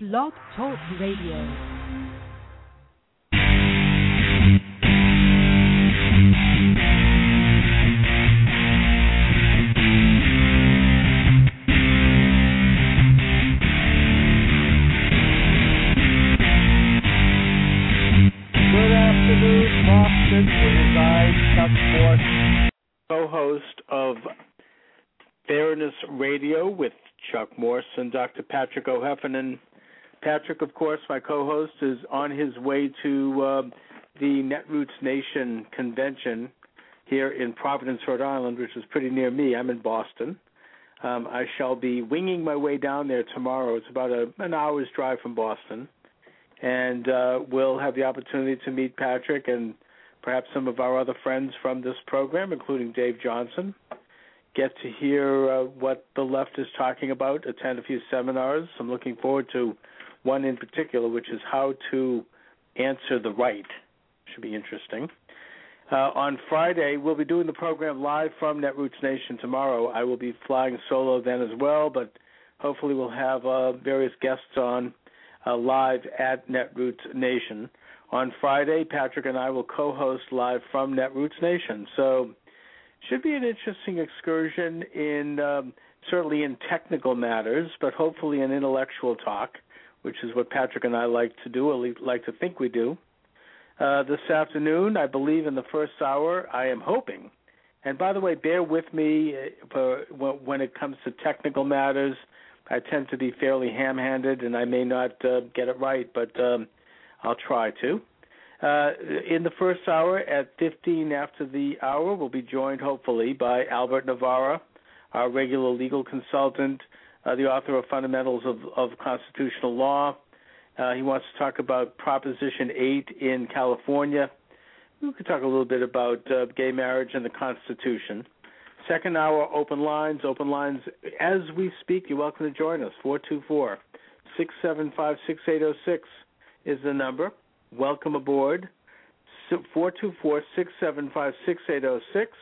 Blog Talk Radio. Co-host of Fairness Radio with Chuck Morse and Dr. Patrick O'Heffernan. Patrick, of course, my co-host, is on his way to uh, the Netroots Nation convention here in Providence, Rhode Island, which is pretty near me. I'm in Boston. Um, I shall be winging my way down there tomorrow. It's about a, an hour's drive from Boston and uh, we'll have the opportunity to meet Patrick and perhaps some of our other friends from this program, including Dave Johnson. Get to hear uh, what the left is talking about, attend a few seminars. I'm looking forward to one in particular, which is how to answer the right. Should be interesting. Uh, on Friday, we'll be doing the program live from Netroots Nation tomorrow. I will be flying solo then as well, but hopefully we'll have uh, various guests on uh, live at Netroots Nation. On Friday, Patrick and I will co-host live from Netroots Nation. So, should be an interesting excursion in um, certainly in technical matters, but hopefully an intellectual talk, which is what Patrick and I like to do, or like to think we do. Uh, this afternoon, I believe in the first hour, I am hoping. And by the way, bear with me uh, for when it comes to technical matters. I tend to be fairly ham-handed, and I may not uh, get it right, but um, I'll try to. Uh, in the first hour, at 15 after the hour, we'll be joined hopefully by Albert Navarra, our regular legal consultant, uh, the author of Fundamentals of, of Constitutional Law. Uh, he wants to talk about Proposition 8 in California. We could talk a little bit about uh, gay marriage and the Constitution. Second hour, open lines. Open lines as we speak. You're welcome to join us. 424 675 6806 is the number. Welcome aboard. 424 675 6806.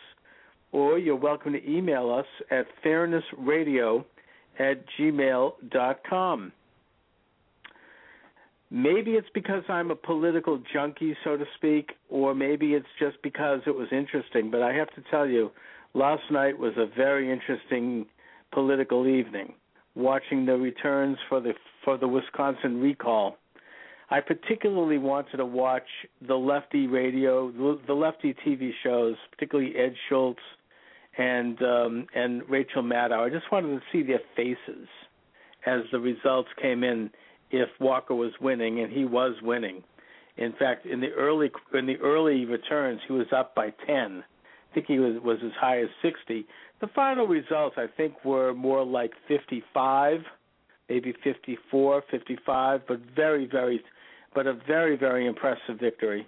Or you're welcome to email us at fairnessradio at gmail.com. Maybe it's because I'm a political junkie, so to speak, or maybe it's just because it was interesting. But I have to tell you, last night was a very interesting political evening. Watching the returns for the for the Wisconsin recall, I particularly wanted to watch the lefty radio, the lefty TV shows, particularly Ed Schultz and um, and Rachel Maddow. I just wanted to see their faces as the results came in. If Walker was winning, and he was winning. In fact, in the early in the early returns, he was up by ten I think he was was as high as 60. The final results, I think, were more like 55, maybe 54, 55, but very, very, but a very, very impressive victory.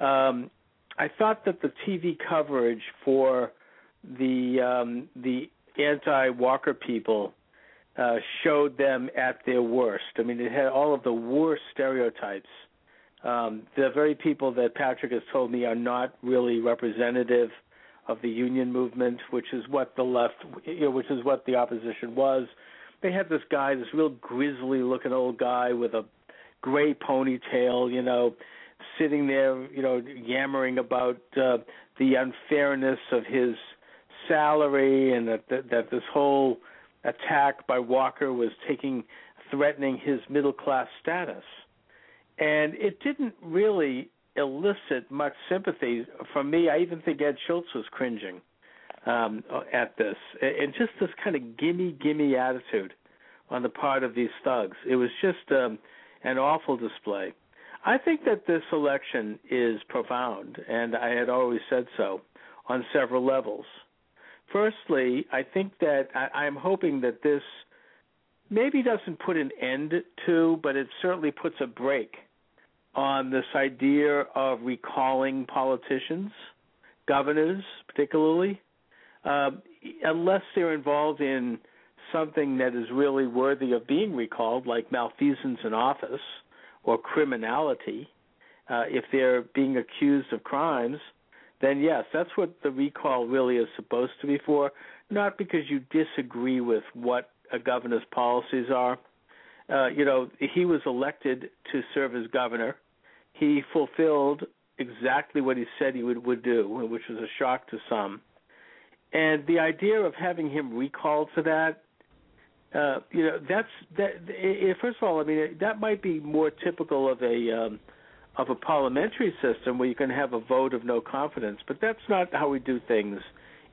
Um, I thought that the TV coverage for the um, the anti-Walker people uh, showed them at their worst. I mean, it had all of the worst stereotypes um, the very people that Patrick has told me are not really representative of the union movement, which is what the left, you know, which is what the opposition was. They had this guy, this real grizzly-looking old guy with a gray ponytail, you know, sitting there, you know, yammering about uh, the unfairness of his salary and that, that that this whole attack by Walker was taking threatening his middle class status and it didn't really elicit much sympathy from me. I even think Ed Schultz was cringing um, at this, and just this kind of gimme gimme attitude on the part of these thugs. It was just um, an awful display. I think that this election is profound, and I had always said so on several levels. Firstly, I think that I, I'm hoping that this maybe doesn't put an end to, but it certainly puts a break on this idea of recalling politicians, governors particularly, uh, unless they're involved in something that is really worthy of being recalled, like malfeasance in office or criminality. Uh, if they're being accused of crimes, then yes, that's what the recall really is supposed to be for. Not because you disagree with what a governor's policies are, uh, you know, he was elected to serve as governor. He fulfilled exactly what he said he would, would do, which was a shock to some. And the idea of having him recalled for that, uh, you know, that's that. It, first of all, I mean, that might be more typical of a um, of a parliamentary system where you can have a vote of no confidence, but that's not how we do things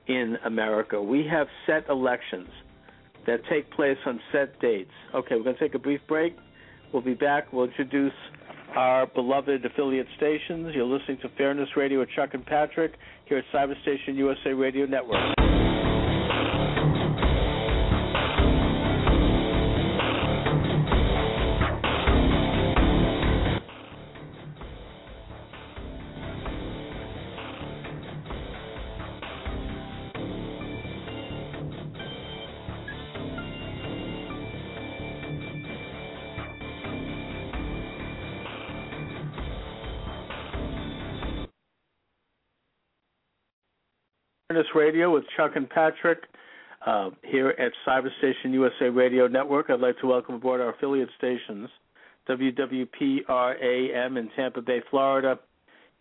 in America. We have set elections that take place on set dates. Okay, we're going to take a brief break. We'll be back. We'll introduce our beloved affiliate stations. You're listening to Fairness Radio with Chuck and Patrick here at Cyberstation USA Radio Network. Radio with Chuck and Patrick uh, here at Cyberstation USA Radio Network. I'd like to welcome aboard our affiliate stations WWPRAM in Tampa Bay, Florida,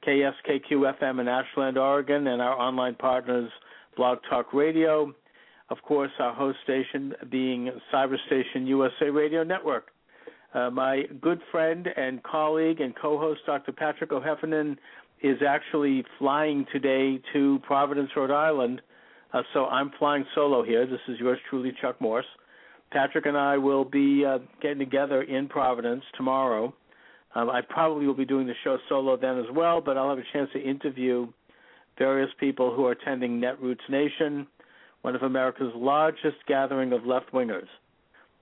KSKQ FM in Ashland, Oregon, and our online partners Blog Talk Radio. Of course, our host station being Cyberstation USA Radio Network. Uh, my good friend and colleague and co-host, Dr. Patrick O'Heffernan, is actually flying today to Providence, Rhode Island. Uh, so I'm flying solo here. This is yours truly, Chuck Morse. Patrick and I will be uh, getting together in Providence tomorrow. Um, I probably will be doing the show solo then as well, but I'll have a chance to interview various people who are attending Netroots Nation, one of America's largest gathering of left wingers.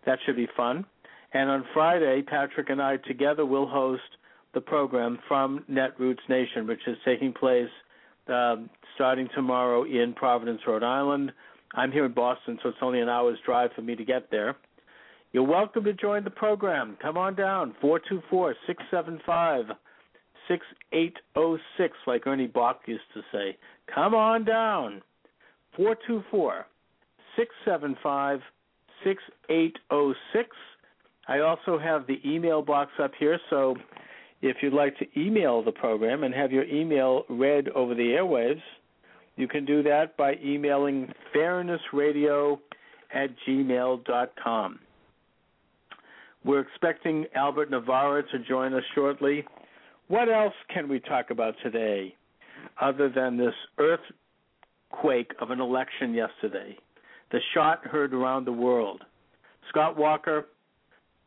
That should be fun. And on Friday, Patrick and I together will host the program from Netroots Nation, which is taking place um, starting tomorrow in Providence, Rhode Island. I'm here in Boston, so it's only an hour's drive for me to get there. You're welcome to join the program. Come on down, 424 675 6806, like Ernie Bach used to say. Come on down, 424 675 6806. I also have the email box up here, so if you'd like to email the program and have your email read over the airwaves, you can do that by emailing fairnessradio at gmail.com. We're expecting Albert Navarra to join us shortly. What else can we talk about today other than this earthquake of an election yesterday? The shot heard around the world. Scott Walker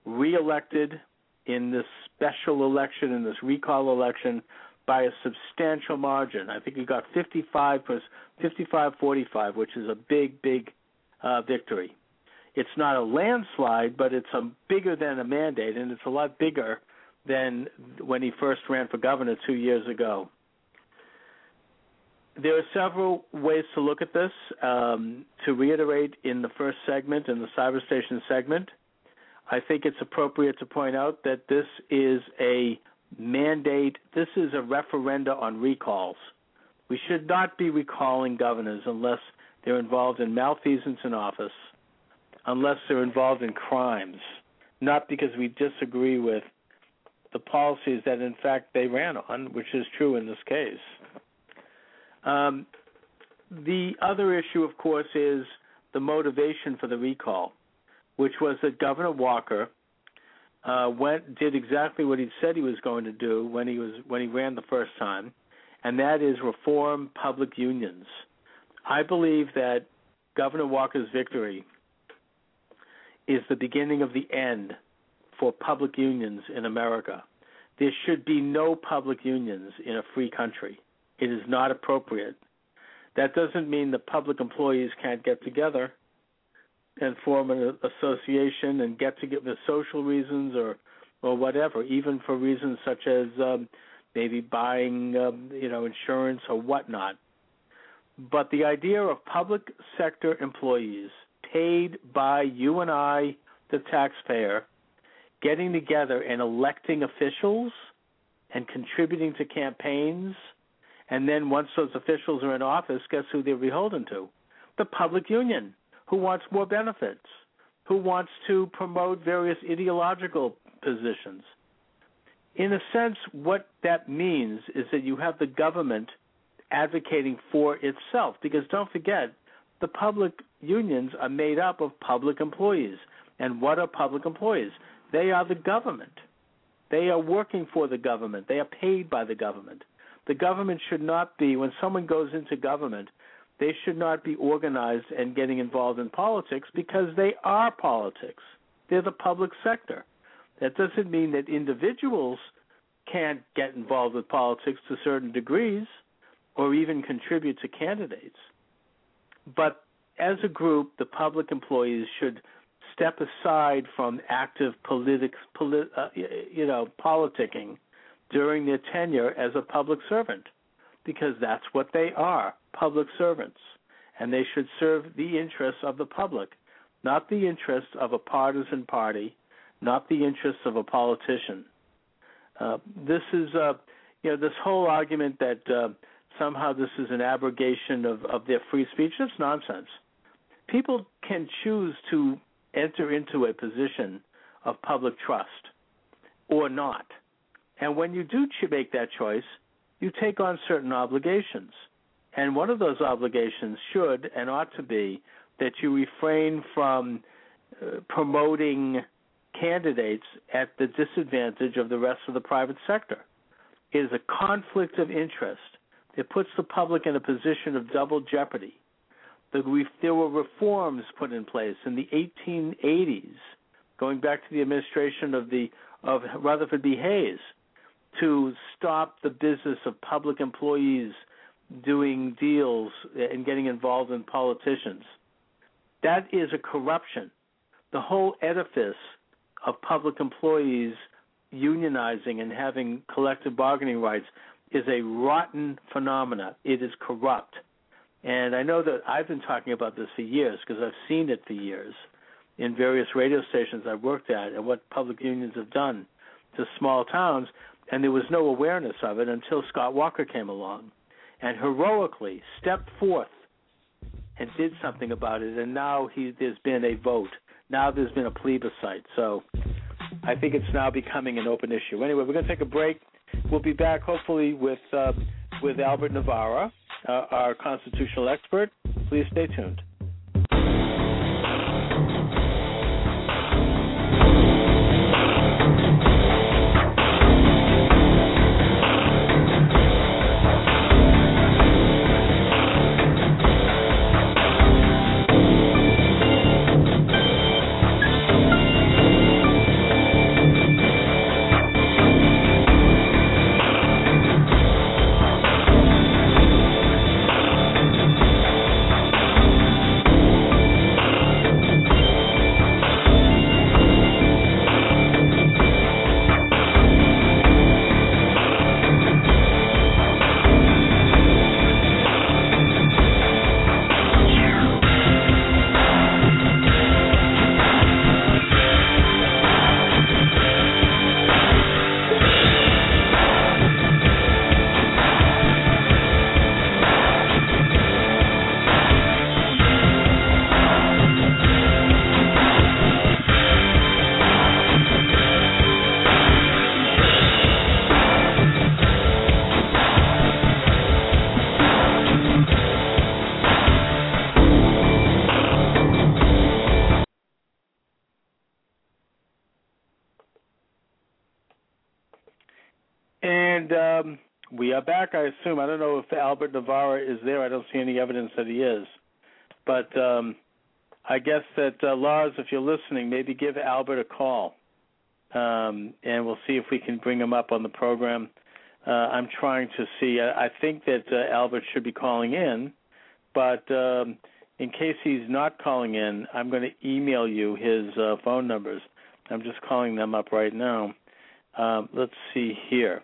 reelected in this special election, in this recall election, by a substantial margin. I think he got 55 55 45, which is a big, big uh, victory. It's not a landslide, but it's a bigger than a mandate, and it's a lot bigger than when he first ran for governor two years ago. There are several ways to look at this. Um, to reiterate in the first segment, in the cyberstation segment, I think it's appropriate to point out that this is a mandate, this is a referenda on recalls. We should not be recalling governors unless they're involved in malfeasance in office, unless they're involved in crimes, not because we disagree with the policies that, in fact, they ran on, which is true in this case. Um, the other issue, of course, is the motivation for the recall which was that Governor Walker uh, went did exactly what he said he was going to do when he was when he ran the first time, and that is reform public unions. I believe that Governor Walker's victory is the beginning of the end for public unions in America. There should be no public unions in a free country. It is not appropriate. That doesn't mean the public employees can't get together and form an association and get together for social reasons or or whatever, even for reasons such as um, maybe buying um, you know insurance or whatnot. But the idea of public sector employees paid by you and I, the taxpayer, getting together and electing officials and contributing to campaigns, and then once those officials are in office, guess who they're beholden to? The public union who wants more benefits, who wants to promote various ideological positions. In a sense, what that means is that you have the government advocating for itself. Because don't forget, the public unions are made up of public employees. And what are public employees? They are the government. They are working for the government. They are paid by the government. The government should not be, when someone goes into government, they should not be organized and getting involved in politics because they are politics. They're the public sector. That doesn't mean that individuals can't get involved with politics to certain degrees or even contribute to candidates. But as a group, the public employees should step aside from active politics, polit, uh, you know, politicking during their tenure as a public servant, because that's what they are, public servants, and they should serve the interests of the public, not the interests of a partisan party, not the interests of a politician. Uh, this is, uh, you know, this whole argument that uh, somehow this is an abrogation of, of their free speech. That's nonsense. People can choose to enter into a position of public trust or not. And when you do make that choice, you take on certain obligations. And one of those obligations should and ought to be that you refrain from uh, promoting candidates at the disadvantage of the rest of the private sector. It is a conflict of interest it puts the public in a position of double jeopardy. there were reforms put in place in the 1880s, going back to the administration of the of Rutherford B. Hayes, to stop the business of public employees doing deals and getting involved in politicians. That is a corruption. The whole edifice of public employees unionizing and having collective bargaining rights is a rotten phenomenon. It is corrupt. And I know that I've been talking about this for years because I've seen it for years in various radio stations I've worked at and what public unions have done to small towns. And there was no awareness of it until Scott Walker came along and heroically stepped forth and did something about it. And now he, there's been a vote. Now there's been a plebiscite. So I think it's now becoming an open issue. Anyway, we're going to take a break. We'll be back hopefully with uh, with Albert Navarra, uh, our constitutional expert. Please stay tuned. Back, I assume. I don't know if Albert Navarra is there. I don't see any evidence that he is. But um, I guess that, uh, Lars, if you're listening, maybe give Albert a call. Um, and we'll see if we can bring him up on the program. Uh, I'm trying to see. I, I think that uh, Albert should be calling in, but um, in case he's not calling in, I'm going to email you his uh, phone numbers. I'm just calling them up right now. Um, let's see here.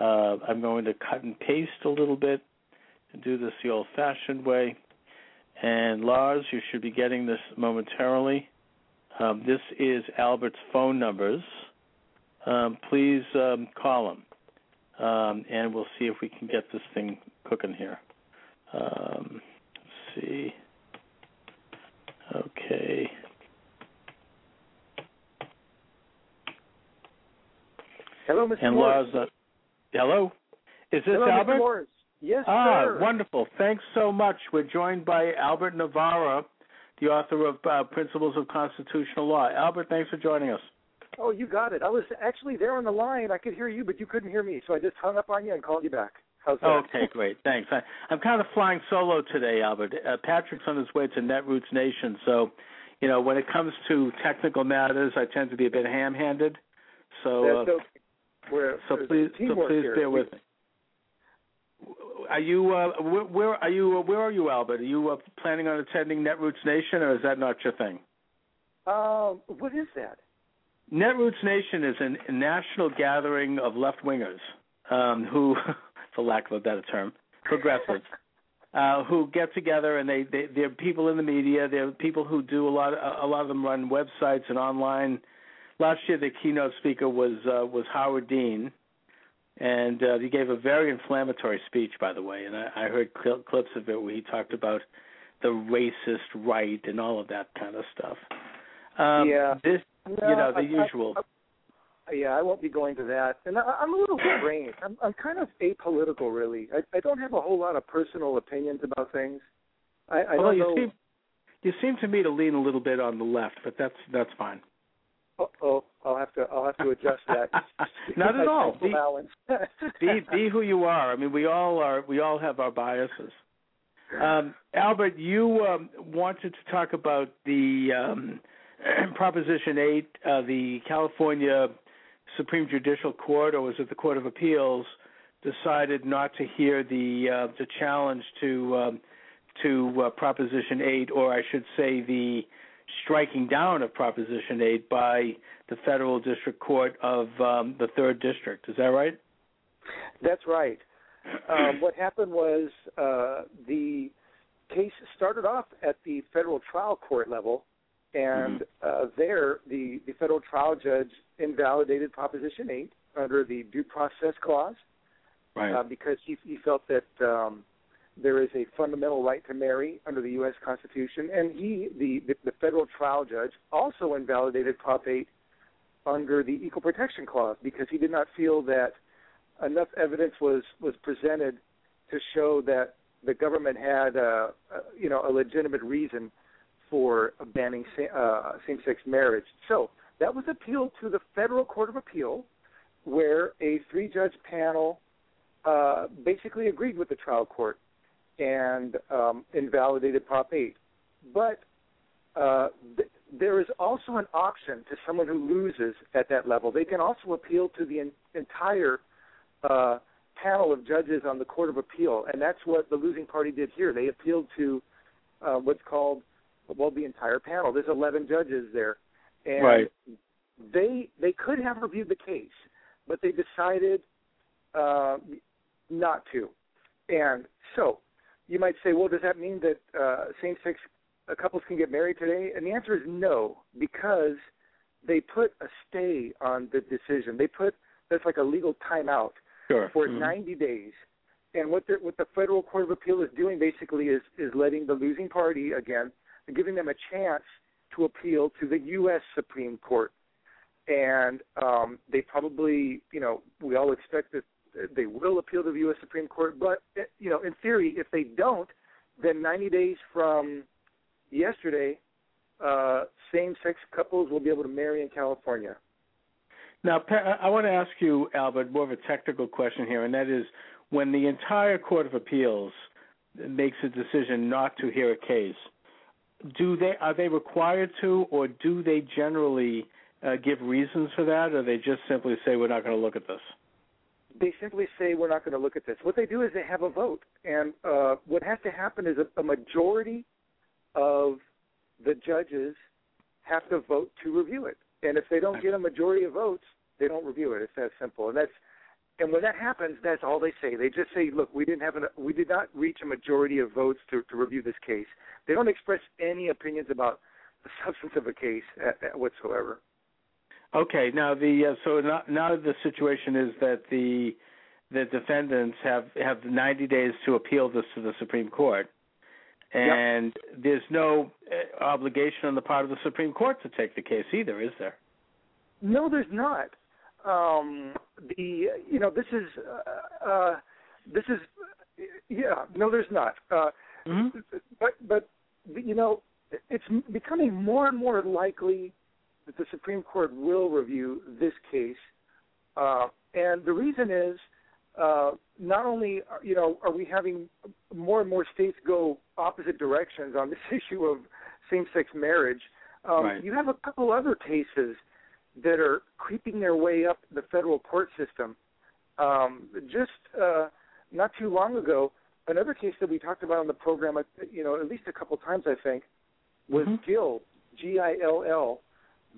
Uh, I'm going to cut and paste a little bit and do this the old fashioned way. And Lars, you should be getting this momentarily. Um, this is Albert's phone numbers. Um, please um, call him, um, and we'll see if we can get this thing cooking here. Um, let's see. Okay. Hello, Mr. And Lars, uh, hello. Is this Hello, Albert? Yes, ah, sir. wonderful. Thanks so much. We're joined by Albert Navarra, the author of uh, Principles of Constitutional Law. Albert, thanks for joining us. Oh, you got it. I was actually there on the line. I could hear you, but you couldn't hear me, so I just hung up on you and called you back. How's that? Okay, great. Thanks. I, I'm kind of flying solo today, Albert. Uh, Patrick's on his way to Netroots Nation, so you know when it comes to technical matters, I tend to be a bit ham-handed. So, That's uh, okay. We're, so please, so please here. bear with me. Are you uh, where, where are you? Uh, where are you, Albert? Are you uh, planning on attending Netroots Nation, or is that not your thing? Um, what is that? Netroots Nation is an, a national gathering of left wingers um, who, for lack of a better term, progressives, uh, who get together and they, they they're people in the media. They're people who do a lot. A lot of them run websites and online. Last year, the keynote speaker was uh, was Howard Dean, and uh, he gave a very inflammatory speech, by the way. And I, I heard cl- clips of it where he talked about the racist right and all of that kind of stuff. Um, Yeah. This, No, you know, the I- usual. I- yeah, I won't be going to that. And I, I'm a little strange. I'm, I'm kind of apolitical, really. I, I don't have a whole lot of personal opinions about things. I, I Although don't you know. seem you seem to me to lean a little bit on the left, but that's that's fine. Oh, I'll have to I'll have to adjust that. Not at all. Be- be be who you are. I mean, we all are. We all have our biases. Um, Albert, you um, wanted to talk about the um, Proposition Eight, uh, the California Supreme Judicial Court, or was it the Court of Appeals, decided not to hear the uh, the challenge to um, to uh, Proposition Eight, or I should say the striking down of Proposition Eight by the Federal District Court of um, the Third District. Is that right? That's right. Um, what happened was uh, the case started off at the federal trial court level, and uh, there the, the federal trial judge invalidated Proposition 8 under the Due Process Clause Right. uh, because he, he felt that um, there is a fundamental right to marry under the U.S. Constitution, and he, the, the, federal trial judge, also invalidated Prop 8 under the Equal Protection Clause because he did not feel that enough evidence was was presented to show that the government had uh, uh, you know a legitimate reason for banning uh, same-sex marriage. So that was appealed to the Federal Court of Appeal, where a three-judge panel uh, basically agreed with the trial court and um, invalidated Prop 8. But uh, th- there is also an option to someone who loses at that level. They can also appeal to the en- entire uh, panel of judges on the Court of Appeal, and that's what the losing party did here. They appealed to uh, what's called well the entire panel. There's 11 judges there, and Right. they they could have reviewed the case, but they decided uh, not to. And so you might say, well, does that mean that uh, same-sex couples can get married today? And the answer is no, because they put a stay on the decision. They put that's like a legal timeout Sure. for Mhm. 90 days. And what the what the federal court of appeal is doing basically is is letting the losing party again, giving them a chance to appeal to the U.S. Supreme Court. And um, they probably, you know, we all expect that they will appeal to the U.S. Supreme Court. But eh, you know, in theory, if they don't, then 90 days from yesterday, uh, same-sex couples will be able to marry in California. Now, I want to ask you, Albert, more of a technical question here, and that is when the entire Court of Appeals makes a decision not to hear a case, do they are they required to, or do they generally uh, give reasons for that, or they just simply say we're not going to look at this? They simply say we're not going to look at this. What they do is they have a vote, and uh, what has to happen is a, a majority of the judges have to vote to review it. And if they don't get a majority of votes, they don't review it. It's that simple. And that's and when that happens, that's all they say. They just say, "Look, we didn't have an, we did not reach a majority of votes to, to review this case." They don't express any opinions about the substance of a case uh, uh, whatsoever. Okay. Now the uh, so now, now the situation is that the the defendants have have 90 days to appeal this to the Supreme Court, and there's no uh, obligation on the part of the Supreme Court to take the case either, is there? No, there's not. um, the you know this is uh, uh, this is yeah no there's not uh, mm-hmm. but but you know it's becoming more and more likely that the Supreme Court will review this case, uh, and the reason is uh, not only you know are we having more and more states go opposite directions on this issue of same-sex marriage. Um, right. You have a couple other cases that are creeping their way up the federal court system. Um, just uh, not too long ago, another case that we talked about on the program, you know, at least a couple times, I think, was mm-hmm. Gill, G-I-L-L,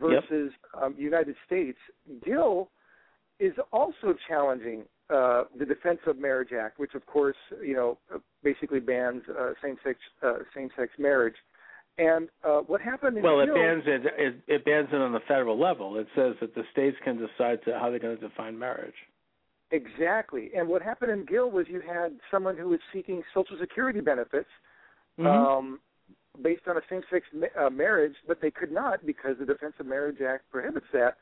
versus yep. um, United States. Gill is also challenging uh, the Defense of Marriage Act, which of course you know basically bans uh, same-sex uh, same-sex marriage. And uh, what happened? In well, Gill, it bans it, it. It bans it on the federal level. It says that the states can decide to, how they're going to define marriage. Exactly. And what happened in Gill was you had someone who was seeking Social Security benefits mm-hmm. um, based on a same-sex ma- uh, marriage, but they could not because the Defense of Marriage Act prohibits that.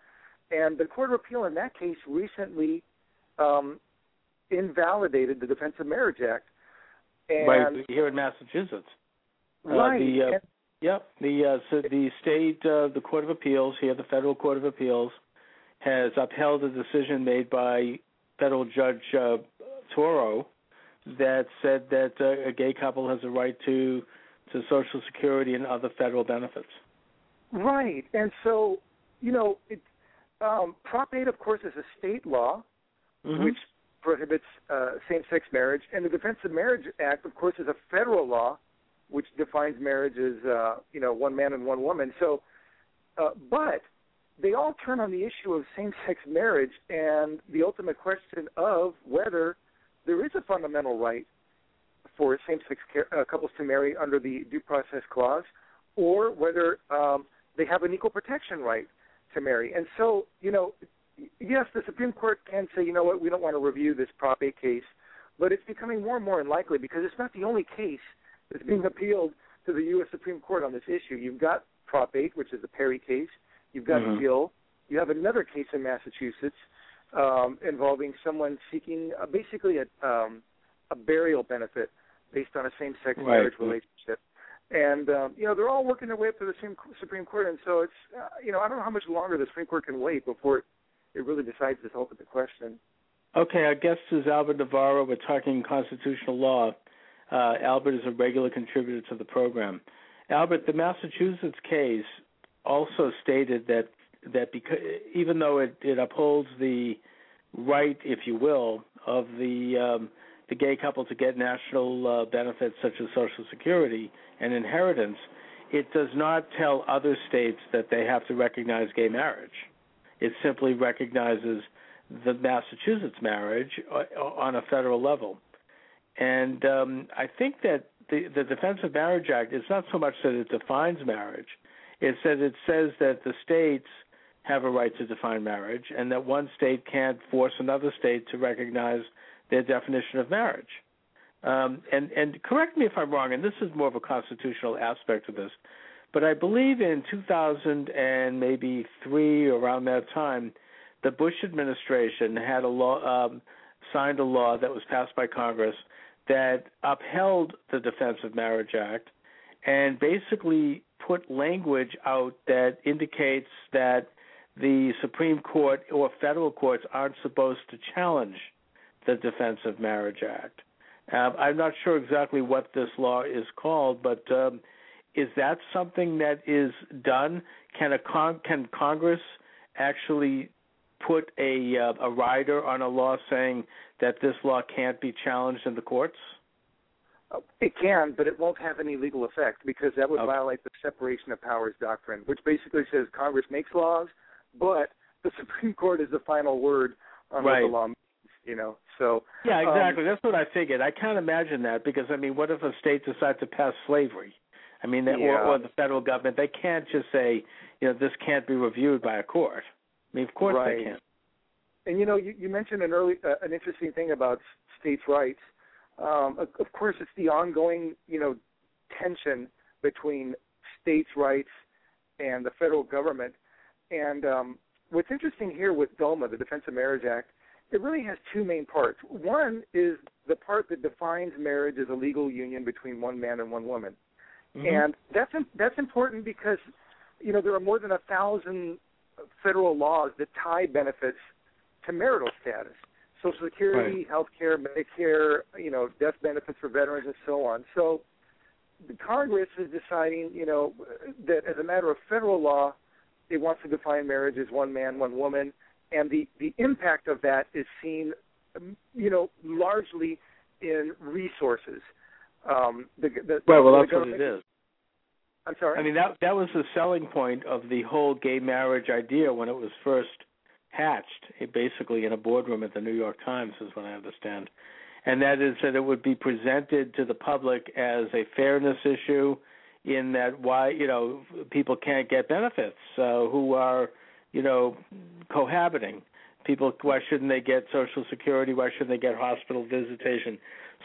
And the Court of Appeal in that case recently um, invalidated the Defense of Marriage Act. And right here in Massachusetts. Right. Uh, the, uh, and, yep. The uh, so the state, uh, the Court of Appeals here, the federal Court of Appeals, has upheld a decision made by federal judge uh, Tauro that said that uh, a gay couple has a right to to Social Security and other federal benefits. Right. And so, you know, it, um, Prop 8, of course, is a state law, mm-hmm. which prohibits uh, same-sex marriage, and the Defense of Marriage Act, of course, is a federal law, which defines marriage as uh, you know one man and one woman. So, uh, but they all turn on the issue of same-sex marriage and the ultimate question of whether there is a fundamental right for same-sex uh, couples to marry under the Due Process Clause, or whether um, they have an equal protection right to marry. And so, you know, yes, the Supreme Court can say, you know what, we don't want to review this Prop 8 case, but it's becoming more and more unlikely because it's not the only case that's being appealed to the U.S. Supreme Court on this issue. You've got Prop 8, which is the Perry case. You've got mm-hmm. Gill. You have another case in Massachusetts um, involving someone seeking uh, basically a, um, a burial benefit based on a same-sex right. marriage relationship. And um, you know they're all working their way up to the same Supreme Court, and so it's uh, you know I don't know how much longer the Supreme Court can wait before it, it really decides this ultimate question. Okay, our guest is Albert Navarro. We're talking constitutional law. Uh, Albert is a regular contributor to the program. Albert, the Massachusetts case also stated that that because even though it, it upholds the right, if you will, of the um, the gay couple to get national uh, benefits such as Social Security and inheritance, it does not tell other states that they have to recognize gay marriage. It simply recognizes the Massachusetts marriage uh, on a federal level. And um, I think that the, the Defense of Marriage Act is not so much that it defines marriage, it's that it says that the states have a right to define marriage and that one state can't force another state to recognize their definition of marriage. Um, and, and correct me if I'm wrong, and this is more of a constitutional aspect of this, but I believe in 2000 and maybe three around that time, the Bush administration had a law, um, signed a law that was passed by Congress that upheld the Defense of Marriage Act and basically put language out that indicates that the Supreme Court or federal courts aren't supposed to challenge the Defense of Marriage Act. Uh, I'm not sure exactly what this law is called, but um, is that something that is done? Can a con- can Congress actually put a uh, a rider on a law saying that this law can't be challenged in the courts? It can, but it won't have any legal effect because that would okay. violate the separation of powers doctrine, which basically says Congress makes laws, but the Supreme Court is the final word on right. what the law means. You know, so yeah, exactly. Um, That's what I figured. I can't imagine that because I mean, what if a state decides to pass slavery? I mean, yeah. or, or the federal government, they can't just say, you know, this can't be reviewed by a court. I mean, of course right. they can't. And you know, you, you mentioned an early, uh, an interesting thing about states' rights. Um, of, of course, it's the ongoing, you know, tension between states' rights and the federal government. And um, what's interesting here with DOMA, the Defense of Marriage Act, it really has two main parts. One is the part that defines marriage as a legal union between one man and one woman, mm-hmm. and that's that's important because you know there are more than a thousand federal laws that tie benefits to marital status. Social Security, right. health care, Medicare, you know, death benefits for veterans and so on. So the Congress is deciding, you know, that as a matter of federal law, it wants to define marriage as one man, one woman, and the the impact of that is seen, you know, largely in resources. Um, the, the, right. Well, that's what it is. I'm sorry. I mean that that was the selling point of the whole gay marriage idea when it was first hatched, it basically in a boardroom at the New York Times, is what I understand, and that is that it would be presented to the public as a fairness issue, in that why you know people can't get benefits uh, who are you know cohabiting. People, why shouldn't they get Social Security? Why shouldn't they get hospital visitation?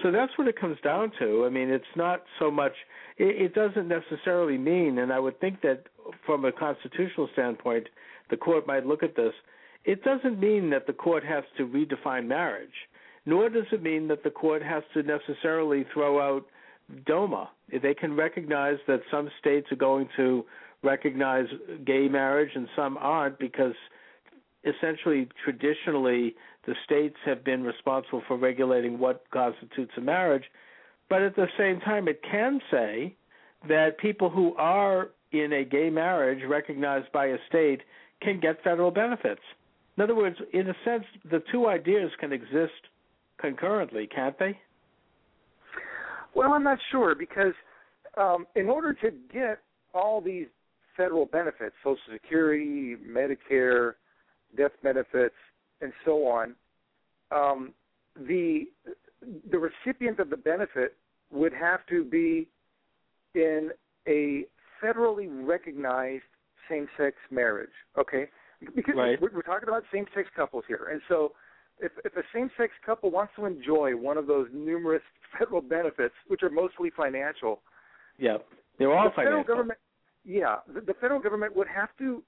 So that's what it comes down to. I mean, it's not so much. It, it doesn't necessarily mean, and I would think that from a constitutional standpoint, the court might look at this it doesn't mean that the court has to redefine marriage, nor does it mean that the court has to necessarily throw out DOMA. They can recognize that some states are going to recognize gay marriage and some aren't because essentially traditionally the states have been responsible for regulating what constitutes a marriage. But at the same time, it can say that people who are in a gay marriage recognized by a state can get federal benefits. In other words, in a sense, the two ideas can exist concurrently, can't they? Well, I'm not sure because um, in order to get all these federal benefits, Social Security, Medicare, death benefits, and so on, um, the the recipient of the benefit would have to be in a federally recognized same-sex marriage. Okay, because right. we're, we're talking about same-sex couples here, and so if if a same-sex couple wants to enjoy one of those numerous federal benefits, which are mostly financial, yeah, they're all the financial. Federal government, yeah, the, the federal government would have to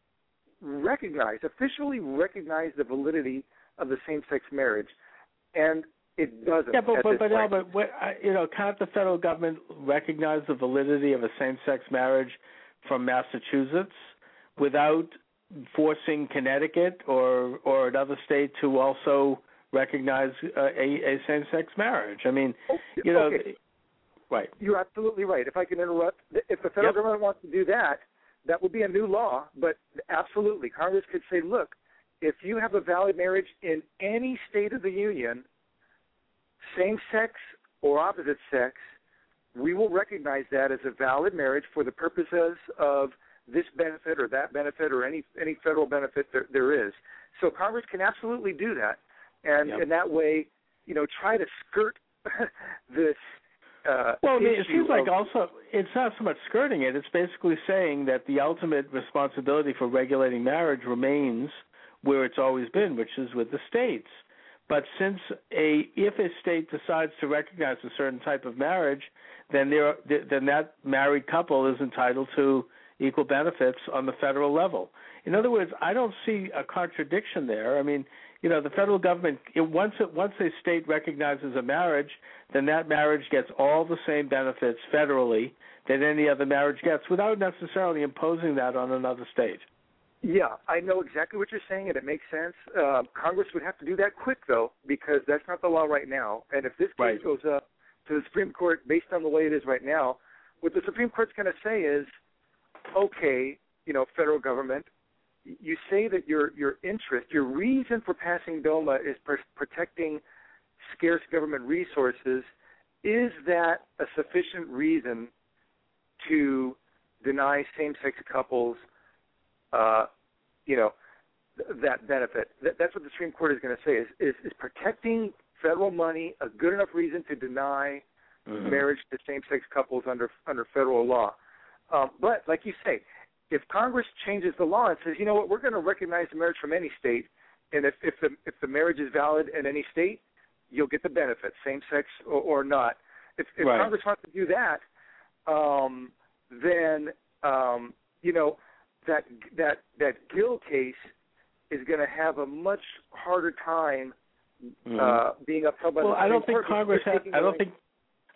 recognize, officially recognize the validity of the same-sex marriage, and it doesn't. Yeah, but but but, Albert, what, you know, can't the federal government recognize the validity of a same-sex marriage from Massachusetts without forcing Connecticut or or another state to also recognize uh, a, a same-sex marriage. I mean, oh, you know, okay. Right? You're absolutely right. If I can interrupt, if the federal yep. government wants to do that, that would be a new law. But absolutely, Congress could say, look, if you have a valid marriage in any state of the union, same-sex or opposite sex, we will recognize that as a valid marriage for the purposes of this benefit or that benefit or any any federal benefit there, there is. So Congress can absolutely do that, and yep. in that way, you know, try to skirt this. Uh, well, I mean, it seems like also it's not so much skirting it; it's basically saying that the ultimate responsibility for regulating marriage remains where it's always been, which is with the states. But since a if a state decides to recognize a certain type of marriage, then there then that married couple is entitled to equal benefits on the federal level. In other words, I don't see a contradiction there. I mean, you know, the federal government it, once it, once a state recognizes a marriage, then that marriage gets all the same benefits federally that any other marriage gets, without necessarily imposing that on another state. Yeah, I know exactly what you're saying, and it makes sense. Uh, Congress would have to do that quick, though, because that's not the law right now. And if this case right. goes up to the Supreme Court based on the way it is right now, what the Supreme Court's going to say is, okay, you know, federal government, you say that your your interest, your reason for passing DOMA is per- protecting scarce government resources. Is that a sufficient reason to deny same-sex couples, uh, you know, th- that benefit? Th- that's what the Supreme Court is going to say. Is, is is protecting federal money a good enough reason to deny mm-hmm. marriage to same-sex couples under under federal law? Um, but like you say, if Congress changes the law and says, you know what, we're going to recognize the marriage from any state, and if if the if the marriage is valid in any state, you'll get the benefit, same sex or, or not. If, if right. Congress wants to do that, um, then um, you know that that that Gill case is going to have a much harder time Mhm. uh, being upheld by well, the I don't think Congress has. I don't taking think.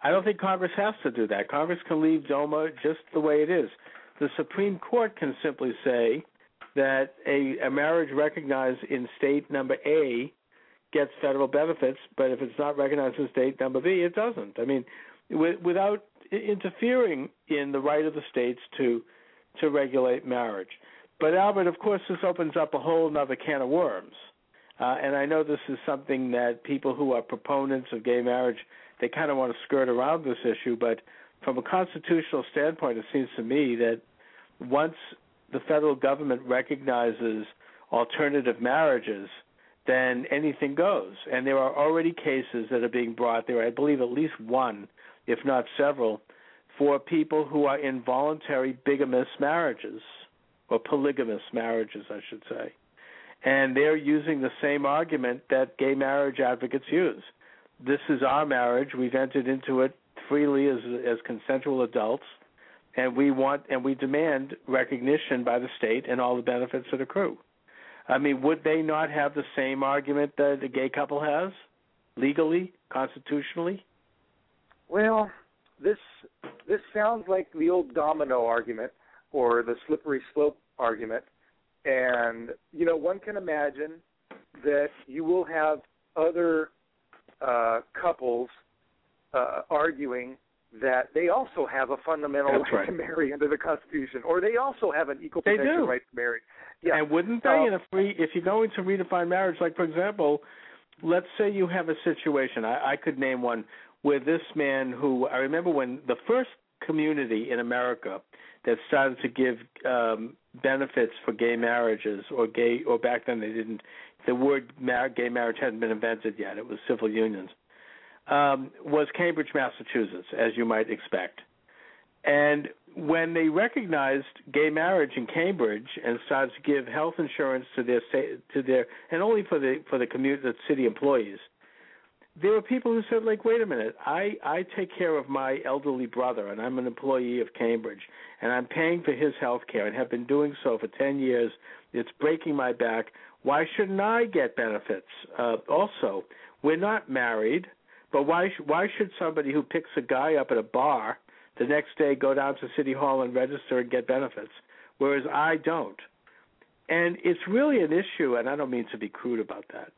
I don't think Congress has to do that. Congress can leave DOMA just the way it is. The Supreme Court can simply say that a, a marriage recognized in state number A gets federal benefits, but if it's not recognized in state number B, it doesn't. I mean, with, without interfering in the right of the states to to regulate marriage. But Albert, of course, this opens up a whole other can of worms. Uh, and I know this is something that people who are proponents of gay marriage they kind of want to skirt around this issue. But from a constitutional standpoint, it seems to me that once the federal government recognizes alternative marriages, then anything goes. And there are already cases that are being brought there. I believe at least one, if not several, for people who are involuntary bigamous marriages or polygamous marriages, I should say. And they're using the same argument that gay marriage advocates use. This is our marriage. We've entered into it freely as as consensual adults, and we want and we demand recognition by the state and all the benefits that accrue. I mean, would they not have the same argument that a gay couple has, legally, constitutionally? Well, this this sounds like the old domino argument or the slippery slope argument, and you know one can imagine that you will have other uh, couples uh, arguing that they also have a fundamental That's right, to marry under the Constitution, or they also have an equal They protection do. right to marry. Yeah, And wouldn't they Um, in a free if you're going to redefine marriage, like for example, let's say you have a situation, I, I could name one where this man who I remember when the first community in America that started to give um benefits for gay marriages or gay or back then they didn't the word mar- gay marriage hadn't been invented yet, it was civil unions. Um, was Cambridge, Massachusetts, as you might expect. And when they recognized gay marriage in Cambridge and started to give health insurance to their to their and only for the for the community the city employees, there were people who said like, wait a minute, I I take care of my elderly brother and I'm an employee of Cambridge and I'm paying for his health care and have been doing so for ten years. It's breaking my back. Why shouldn't I get benefits? Uh, also, we're not married, but why why should somebody who picks a guy up at a bar the next day go down to city hall and register and get benefits, whereas I don't. And it's really an issue, and I don't mean to be crude about that,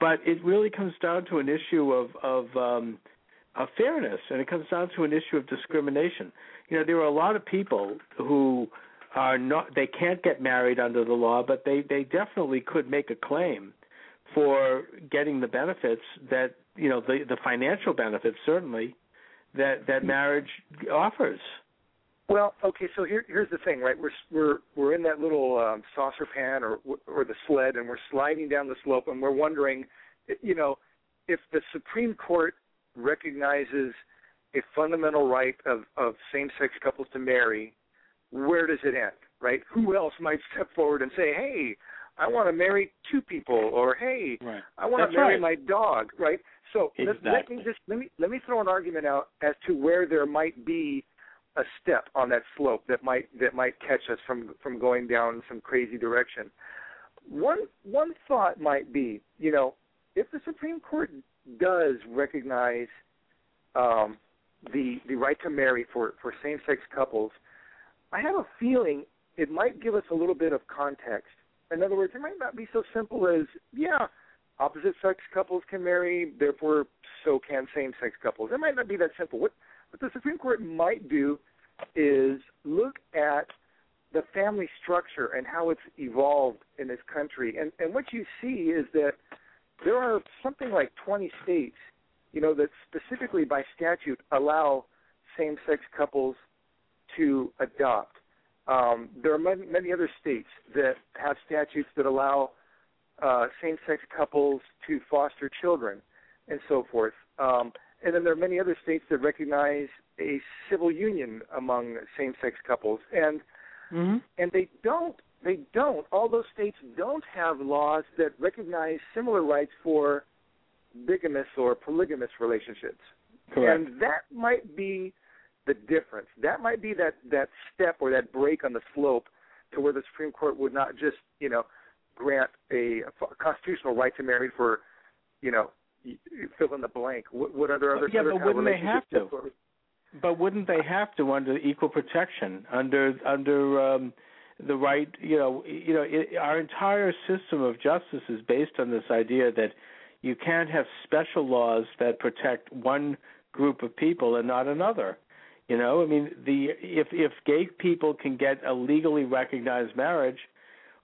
but it really comes down to an issue of of, um, of fairness, and it comes down to an issue of discrimination. You know, there are a lot of people who are not they can't get married under the law, but they they definitely could make a claim for getting the benefits that you know the the financial benefits certainly that that marriage offers. Well, okay, so here here's the thing, right? We're we're we're in that little um, saucer pan or or the sled, and we're sliding down the slope, and we're wondering, you know, if the Supreme Court recognizes a fundamental right of of same-sex couples to marry, where does it end, right? Who else might step forward and say, hey, I want to marry two people, or hey, Right. I want That's to marry right. my dog, right? So let, let me just let me let me throw an argument out as to where there might be a step on that slope that might that might catch us from from going down some crazy direction. One one thought might be, you know, if the Supreme Court does recognize um, the the right to marry for for same sex couples, I have a feeling it might give us a little bit of context. In other words, it might not be so simple as yeah, opposite sex couples can marry, therefore so can same sex couples. It might not be that simple. What what the Supreme Court might do is look at the family structure and how it's evolved in this country. And and what you see is that there are something like 20 states, you know, that specifically by statute allow same-sex couples to adopt. Um, there are many, many other states that have statutes that allow uh, same-sex couples to foster children and so forth. Um, and then there are many other states that recognize a civil union among same-sex couples, and Mm-hmm. and they don't. They don't. All those states don't have laws that recognize similar rights for bigamous or polygamous relationships. Correct. And that might be the difference. That might be that that step or that break on the slope to where the Supreme Court would not just, you know, grant a, a constitutional right to marry for, you know, fill in the blank. What, what other other yeah, other but wouldn't they have to? But wouldn't they have to under equal protection under under um, the right? You know, you know, it, our entire system of justice is based on this idea that you can't have special laws that protect one group of people and not another. You know, I mean, the if if gay people can get a legally recognized marriage,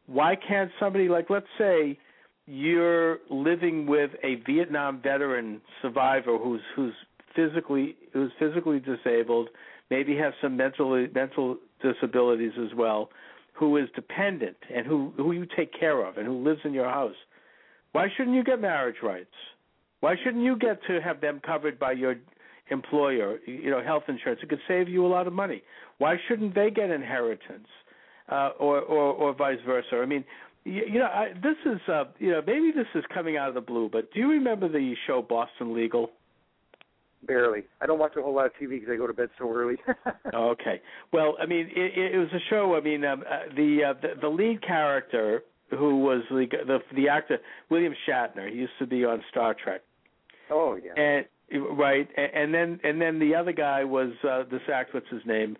why can't somebody like let's say you're living with a Vietnam veteran survivor who's who's physically who's physically disabled, maybe has some mental mental disabilities as well, who is dependent and who who you take care of and who lives in your house. Why shouldn't you get marriage rights? Why shouldn't you get to have them covered by your employer, you know, health insurance? It could save you a lot of money. Why shouldn't they get inheritance, uh, or, or or vice versa? I mean, you, you know, I, this is uh, you know maybe this is coming out of the blue, but do you remember the show Boston Legal? Barely. I don't watch a whole lot of TV because I go to bed so early. okay. Well, I mean, it, it was a show. I mean, um, uh, the, uh, the the lead character who was the the the actor William Shatner. He used to be on Star Trek. Oh yeah. And right, and then and then the other guy was uh, this actor. What's his name?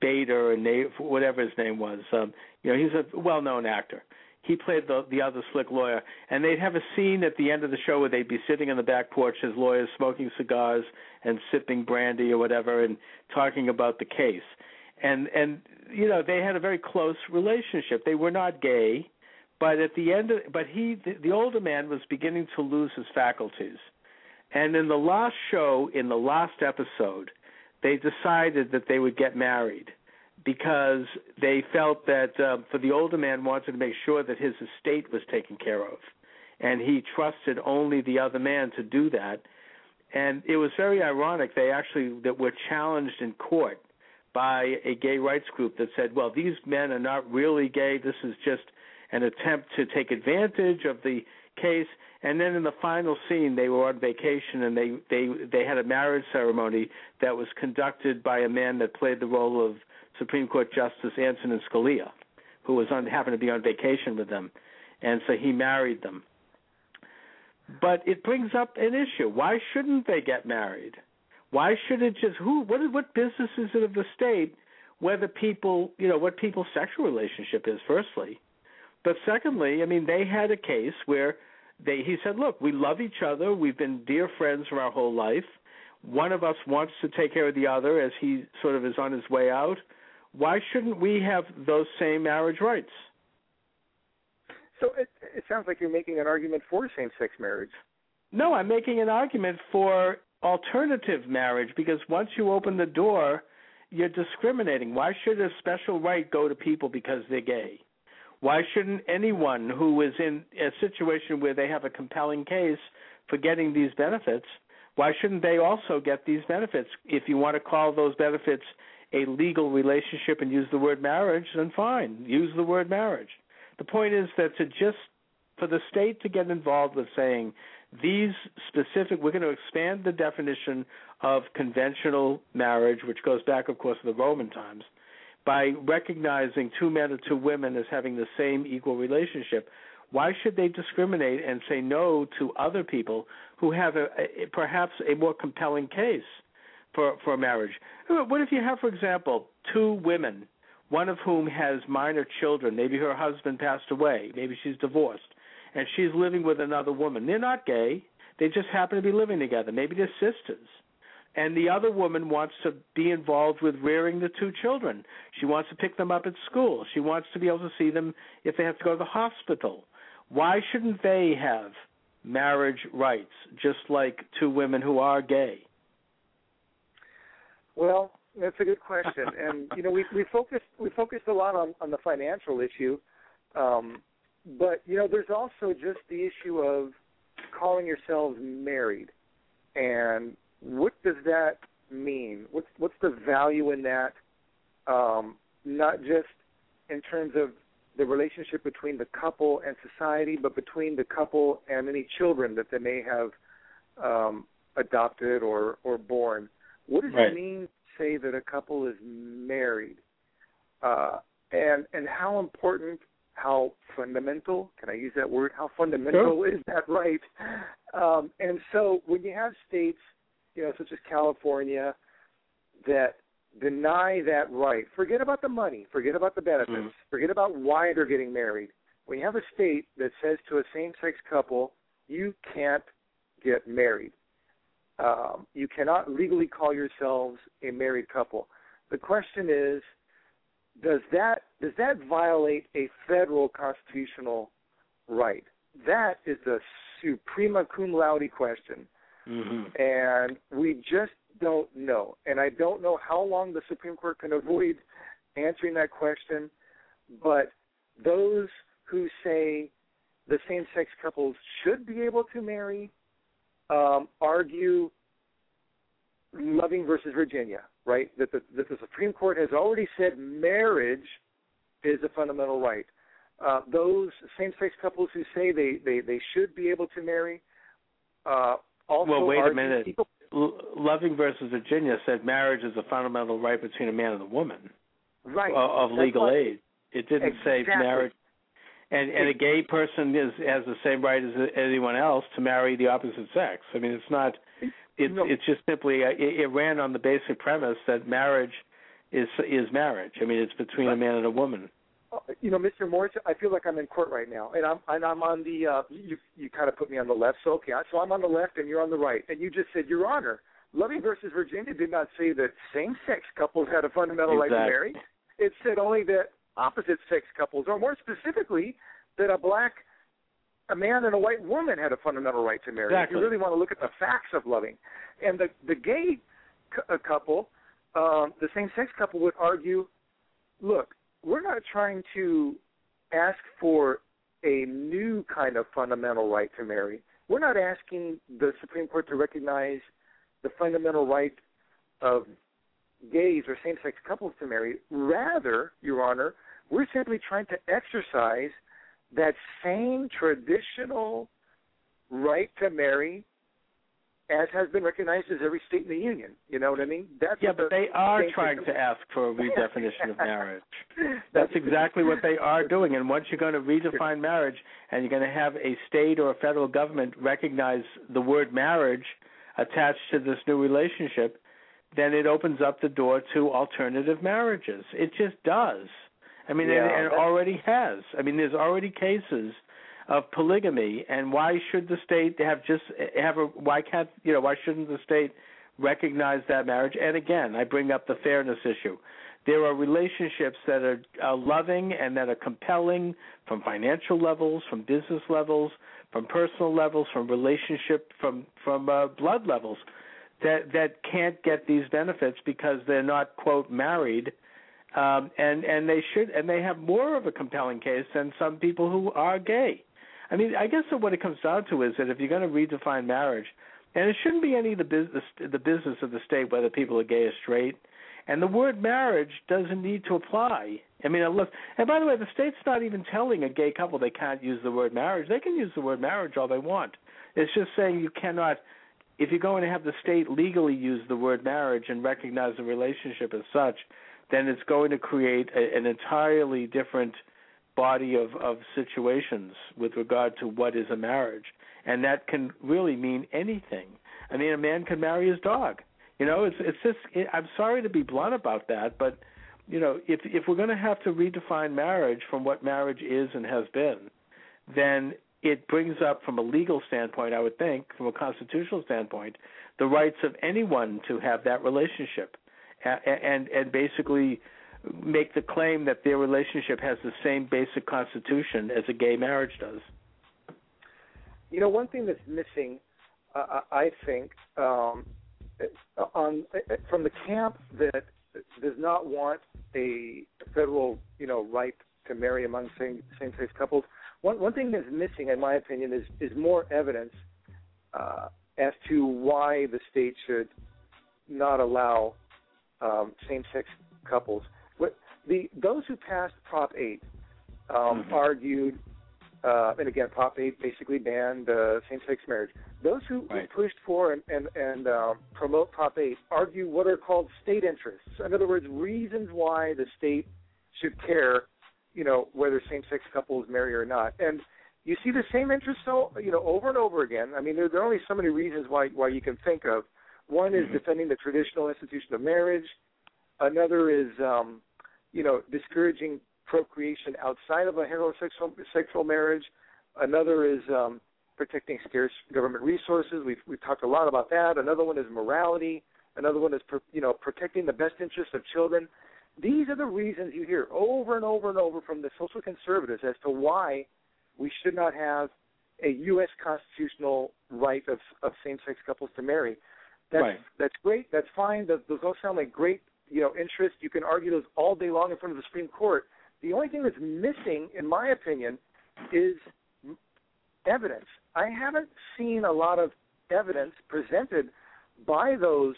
Bader and whatever his name was. Um, you know, he's a well-known actor. He played the the other slick lawyer, and they'd have a scene at the end of the show where they'd be sitting on the back porch as lawyers, smoking cigars and sipping brandy or whatever, and talking about the case. And and you know they had a very close relationship. They were not gay but at the end, of, but he, the, the older man, was beginning to lose his faculties. And in the last show, in the last episode, they decided that they would get married because they felt that uh, for the older man wanted to make sure that his estate was taken care of, and he trusted only the other man to do that. And it was very ironic. They actually that were challenged in court by a gay rights group that said, "Well, these men are not really gay. This is just an attempt to take advantage of the case. And then in the final scene, they were on vacation and they they they had a marriage ceremony that was conducted by a man that played the role of Supreme Court Justice Antonin Scalia, who was on happened to be on vacation with them, and so he married them. But it brings up an issue. Why shouldn't they get married? Why should it just who what what business is it of the state whether people you know what people's sexual relationship is firstly but secondly, I mean, they had a case where they he said, "Look, we love each other. We've been dear friends for our whole life. One of us wants to take care of the other as he sort of is on his way out. Why shouldn't we have those same marriage rights?" So it, it sounds like you're making an argument for same-sex marriage. No, I'm making an argument for alternative marriage because once you open the door, you're discriminating. Why should a special right go to people because they're gay? Why shouldn't anyone who is in a situation where they have a compelling case for getting these benefits, why shouldn't they also get these benefits? If you want to call those benefits a legal relationship and use the word marriage, then fine, use the word marriage. The point is that to just for the state to get involved with saying these specific, we're going to expand the definition of conventional marriage, which goes back, of course, to the Roman times by recognizing two men or two women as having the same equal relationship, why should they discriminate and say no to other people who have a, a perhaps a more compelling case for for marriage? What if you have, for example, two women, one of whom has minor children, maybe her husband passed away, maybe she's divorced, and she's living with another woman. They're not gay; they just happen to be living together. Maybe they're sisters and the other woman wants to be involved with rearing the two children. She wants to pick them up at school. She wants to be able to see them if they have to go to the hospital. Why shouldn't they have marriage rights just like two women who are gay? Well, that's a good question, and you know we we focused we focused a lot on on the financial issue, um, but you know there's also just the issue of calling yourselves married, and what does that mean? What's what's the value in that? Um, not just in terms of the relationship between the couple and society, but between the couple and any children that they may have um, adopted or or born. What does right. it mean to say that a couple is married? Uh, and and how important how fundamental, can I use that word? How fundamental sure. is that right? Um, and so when you have states, you know, such as California, that deny that right, forget about the money, forget about the benefits, mm-hmm. forget about why they're getting married. When you have a state that says to a same sex couple, you can't get married. Um, you cannot legally call yourselves a married couple. The question is, does that does that violate a federal constitutional right? That is the suprema cum laude question, mm-hmm. and we just don't know. And I don't know how long the Supreme Court can avoid answering that question. But those who say the same-sex couples should be able to marry um, argue Loving versus Virginia, right? That the, that the Supreme Court has already said marriage is a fundamental right. Uh, those same-sex couples who say they, they, they should be able to marry uh, also well, wait a minute. People... Loving versus Virginia said marriage is a fundamental right between a man and a woman, right? Of, of legal age. It didn't exactly. say marriage. And and a gay person is has the same right as anyone else to marry the opposite sex. I mean, it's not it, no. it's just simply uh, it, it ran on the basic premise that marriage is is marriage. I mean, it's between right. a man and a woman. Uh, you know, Mr. Morse, I feel like I'm in court right now, and I'm and I'm on the uh, you you kind of put me on the left, so okay, so I'm on the left and you're on the right, and you just said, Your Honor, Loving versus Virginia did not say that same-sex couples had a fundamental exactly. right to marry. It said only that opposite-sex couples, or more specifically, that a black a man and a white woman had a fundamental right to marry. Exactly. If you really want to look at the facts of loving, and the the gay cu- couple, um, the same sex couple would argue, look, we're not trying to ask for a new kind of fundamental right to marry. We're not asking the Supreme Court to recognize the fundamental right of gays or same sex couples to marry. Rather, Your Honor, we're simply trying to exercise that same traditional right to marry as has been recognized as every state in the union. You know what I mean? That's yeah, but the they are trying to ask for a redefinition of marriage. That's exactly what they are doing. And once you're going to redefine marriage and you're going to have a state or a federal government recognize the word marriage attached to this new relationship, then it opens up the door to alternative marriages. It just does. I mean, Yeah, and, and it already has. I mean, there's already cases of polygamy, and why should the state have just have a? Why can't you know? Why shouldn't the state recognize that marriage? And again, I bring up the fairness issue. There are relationships that are, are loving and that are compelling from financial levels, from business levels, from personal levels, from relationship, from from uh, blood levels that that can't get these benefits because they're not quote married um, and and they should and they have more of a compelling case than some people who are gay. I mean, I guess what it comes down to is that if you're going to redefine marriage, and it shouldn't be any of the business the business of the state whether people are gay or straight, and the word marriage doesn't need to apply. I mean, look, and by the way, the state's not even telling a gay couple they can't use the word marriage. They can use the word marriage all they want. It's just saying you cannot. If you're going to have the state legally use the word marriage and recognize the relationship as such, then it's going to create a, an entirely different body of, of situations with regard to what is a marriage. And that can really mean anything. I mean, a man can marry his dog. You know, it's it's just. It, I'm sorry to be blunt about that, but you know, if if we're going to have to redefine marriage from what marriage is and has been, then it brings up, from a legal standpoint, I would think, from a constitutional standpoint, the rights of anyone to have that relationship and and basically make the claim that their relationship has the same basic constitution as a gay marriage does. You know, one thing that's missing, uh, I think, um, on from the camp that does not want a federal, you know, right to marry among same same-sex couples. One one thing that's missing, in my opinion, is is more evidence uh, as to why the state should not allow um, same-sex couples. What the those who passed Prop 8 um, Mm-hmm. argued, uh, and again, Prop 8 basically banned uh, same-sex marriage. Those who, Right. who pushed for and and, and uh, promote Prop 8 argue what are called state interests. In other words, reasons why the state should care, you know, whether same-sex couples marry or not. And you see the same interest, so you know, over and over again. I mean, there, there are only so many reasons why why you can think of. One is mm-hmm. defending the traditional institution of marriage. Another is, um, you know, discouraging procreation outside of a heterosexual sexual marriage. Another is um, protecting scarce government resources. We've we've talked a lot about that. Another one is morality. Another one is you know protecting the best interests of children. These are the reasons you hear over and over and over from the social conservatives as to why we should not have a U.S. constitutional right of, of same-sex couples to marry. That's right. that's great. That's fine. Those, those all sound like great you know interest. You can argue those all day long in front of the Supreme Court. The only thing that's missing, in my opinion, is evidence. I haven't seen a lot of evidence presented by those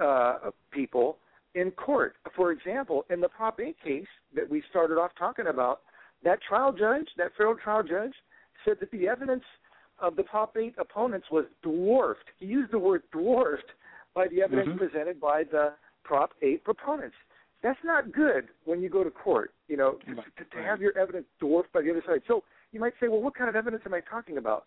uh, people in court. For example, in the Prop 8 case that we started off talking about, that trial judge, that federal trial judge, said that the evidence of the Prop 8 opponents was dwarfed. He used the word dwarfed by the evidence mm-hmm. presented by the Prop 8 proponents. That's not good when you go to court, you know, to, to, to have your evidence dwarfed by the other side. So you might say, well, what kind of evidence am I talking about?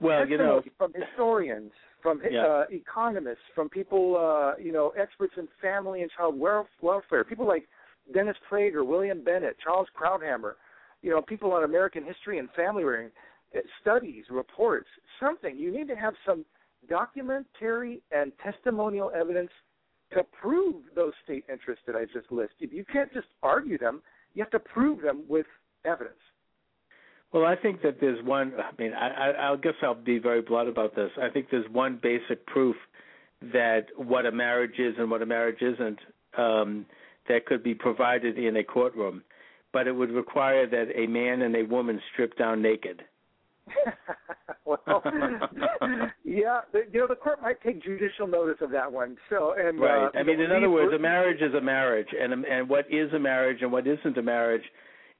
well, you know, from historians, from yeah. uh, economists, from people, uh, you know, experts in family and child welfare, people like Dennis Prager, William Bennett, Charles Krauthammer, you know, people on American history and family rearing, uh, studies, reports, something. You need to have some documentary and testimonial evidence to prove those state interests that I just listed. You can't just argue them. You have to prove them with evidence. Well, I think that there's one. I mean, I, I, guess I'll be very blunt about this. I think there's one basic proof that what a marriage is and what a marriage isn't um, that could be provided in a courtroom, but it would require that a man and a woman strip down naked. well, yeah, you know the court might take judicial notice of that one. So, and right. Uh, I mean, in other words, a marriage is a marriage, and and what is a marriage and what isn't a marriage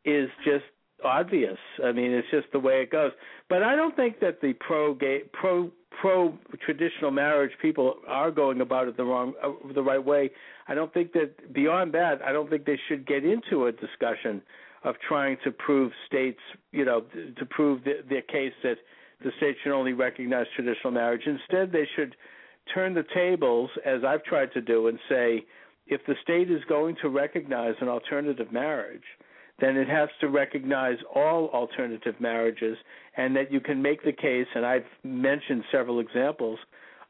is just obvious. I mean, it's just the way it goes. But I don't think that the pro gay pro pro traditional marriage people are going about it the wrong uh, the right way. I don't think that beyond that, I don't think they should get into a discussion of trying to prove states, you know, to prove the, their case that the state should only recognize traditional marriage. Instead, they should turn the tables, as I've tried to do, and say, if the state is going to recognize an alternative marriage, then it has to recognize all alternative marriages and that you can make the case, and I've mentioned several examples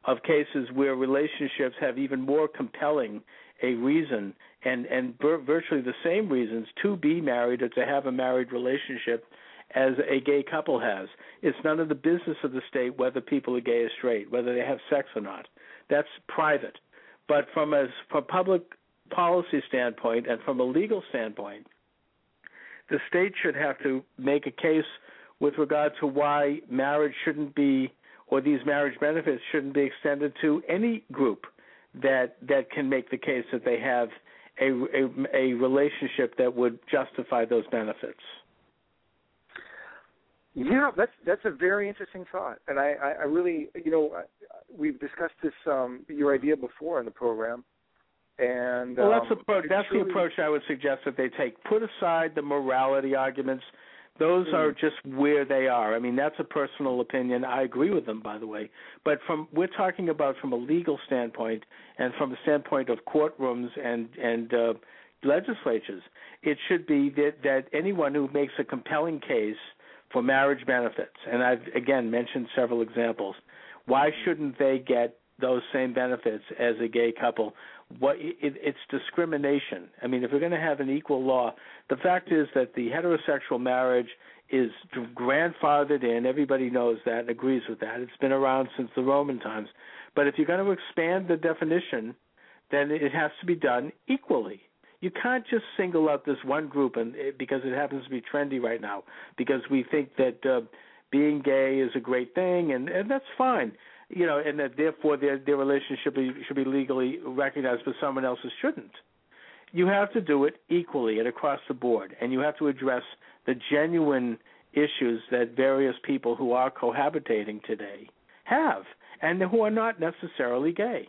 of cases where relationships have even more compelling a reason and and virtually the same reasons to be married or to have a married relationship as a gay couple has. It's none of the business of the state whether people are gay or straight, whether they have sex or not. That's private. But from a from public policy standpoint and from a legal standpoint, the state should have to make a case with regard to why marriage shouldn't be or these marriage benefits shouldn't be extended to any group that that can make the case that they have a, a, a relationship that would justify those benefits. Yeah, that's that's a very interesting thought, and I, I, I really, you know, we've discussed this um, your idea before in the program, and well, that's um, approach. That's really... the approach I would suggest that they take. Put aside the morality arguments; those mm-hmm. are just where they are. I mean, that's a personal opinion. I agree with them, by the way. But from we're talking about from a legal standpoint and from the standpoint of courtrooms and and uh, legislatures, it should be that that anyone who makes a compelling case for marriage benefits, and I've again mentioned several examples, why shouldn't they get those same benefits as a gay couple what it, it's discrimination. I mean, if we're going to have an equal law, the fact is that the heterosexual marriage is grandfathered in. Everybody knows that and agrees with that. It's been around since the Roman times. But if you're going to expand the definition, then it has to be done equally. You can't just single out this one group and because it happens to be trendy right now because we think that uh, being gay is a great thing and and that's fine you know, and that therefore their their relationship be, should be legally recognized, but someone else's shouldn't. You have to do it equally and across the board, and you have to address the genuine issues that various people who are cohabitating today have, and who are not necessarily gay.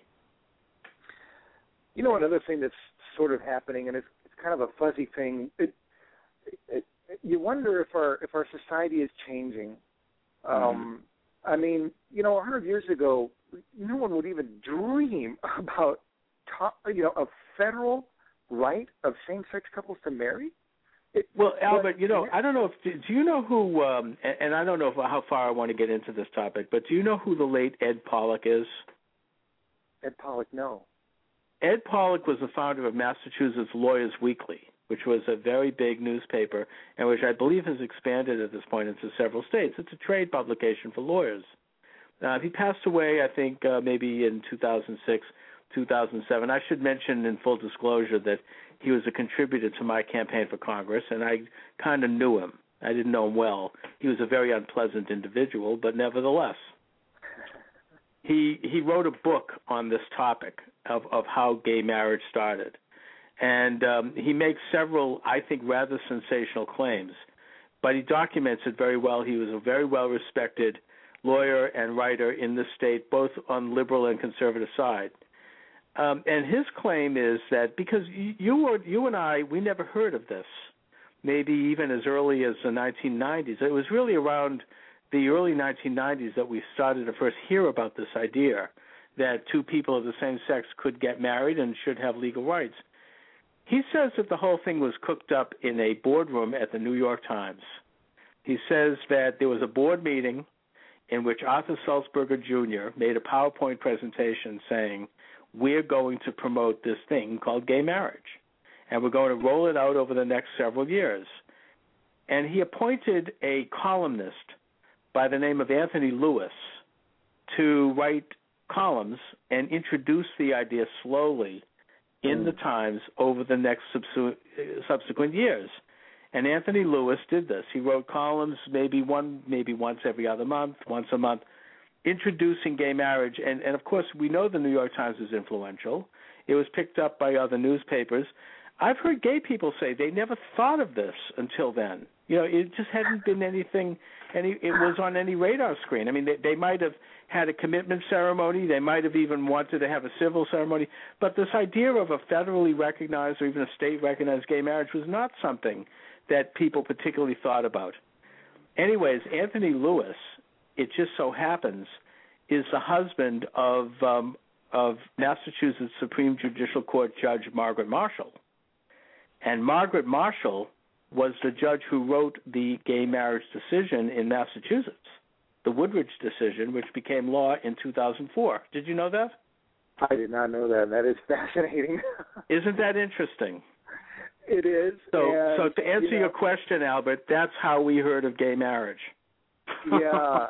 You know, another thing that's sort of happening, and it's, it's kind of a fuzzy thing. It, it, it, you wonder if our if our society is changing. Um, mm-hmm. I mean, you know, a hundred years ago, no one would even dream about, top, you know, a federal right of same-sex couples to marry. It, well, Albert, you know, I don't know if do you know who, um, and, and I don't know if, how far I want to get into this topic, but do you know who the late Ed Pollock is? Ed Pollock, no. Ed Pollock was the founder of Massachusetts Lawyers Weekly, which was a very big newspaper, and which I believe has expanded at this point into several states. It's a trade publication for lawyers. Uh, he passed away, I think, uh, maybe in 2006, 2007. I should mention, in full disclosure, that he was a contributor to my campaign for Congress, and I kind of knew him. I didn't know him well. He was a very unpleasant individual, but nevertheless, he he wrote a book on this topic of of how gay marriage started, and um, he makes several, I think, rather sensational claims. But he documents it very well. He was a very well respected lawyer and writer in the state, both on liberal and conservative side. Um, and his claim is that because you you and I, we never heard of this, maybe even as early as the 1990s. It was really around the early 1990s that we started to first hear about this idea that two people of the same sex could get married and should have legal rights. He says that the whole thing was cooked up in a boardroom at the New York Times. He says that there was a board meeting in which Arthur Sulzberger Jr. made a PowerPoint presentation saying we're going to promote this thing called gay marriage. And we're going to roll it out over the next several years. And he appointed a columnist by the name of Anthony Lewis to write columns and introduce the idea slowly in mm. the Times over the next uh, subsequent years. And Anthony Lewis did this. He wrote columns maybe one maybe once every other month, once a month introducing gay marriage, and, and of course, we know the New York Times is influential. It was picked up by other newspapers. I've heard gay people say they never thought of this until then. You know, it just hadn't been anything, any. It was on any radar screen. I mean, they, they might have had a commitment ceremony. They might have even wanted to have a civil ceremony. But this idea of a federally recognized or even a state recognized gay marriage was not something that people particularly thought about. Anyways, Anthony Lewis it just so happens, is the husband of um, of Massachusetts Supreme Judicial Court Judge Margaret Marshall. And Margaret Marshall was the judge who wrote the gay marriage decision in Massachusetts, the Goodridge decision, which became law in 2004. Did you know that? I did not know that. That is fascinating. Isn't that interesting? It is. So, and, so to answer you know, your question, Albert, that's how we heard of gay marriage yeah,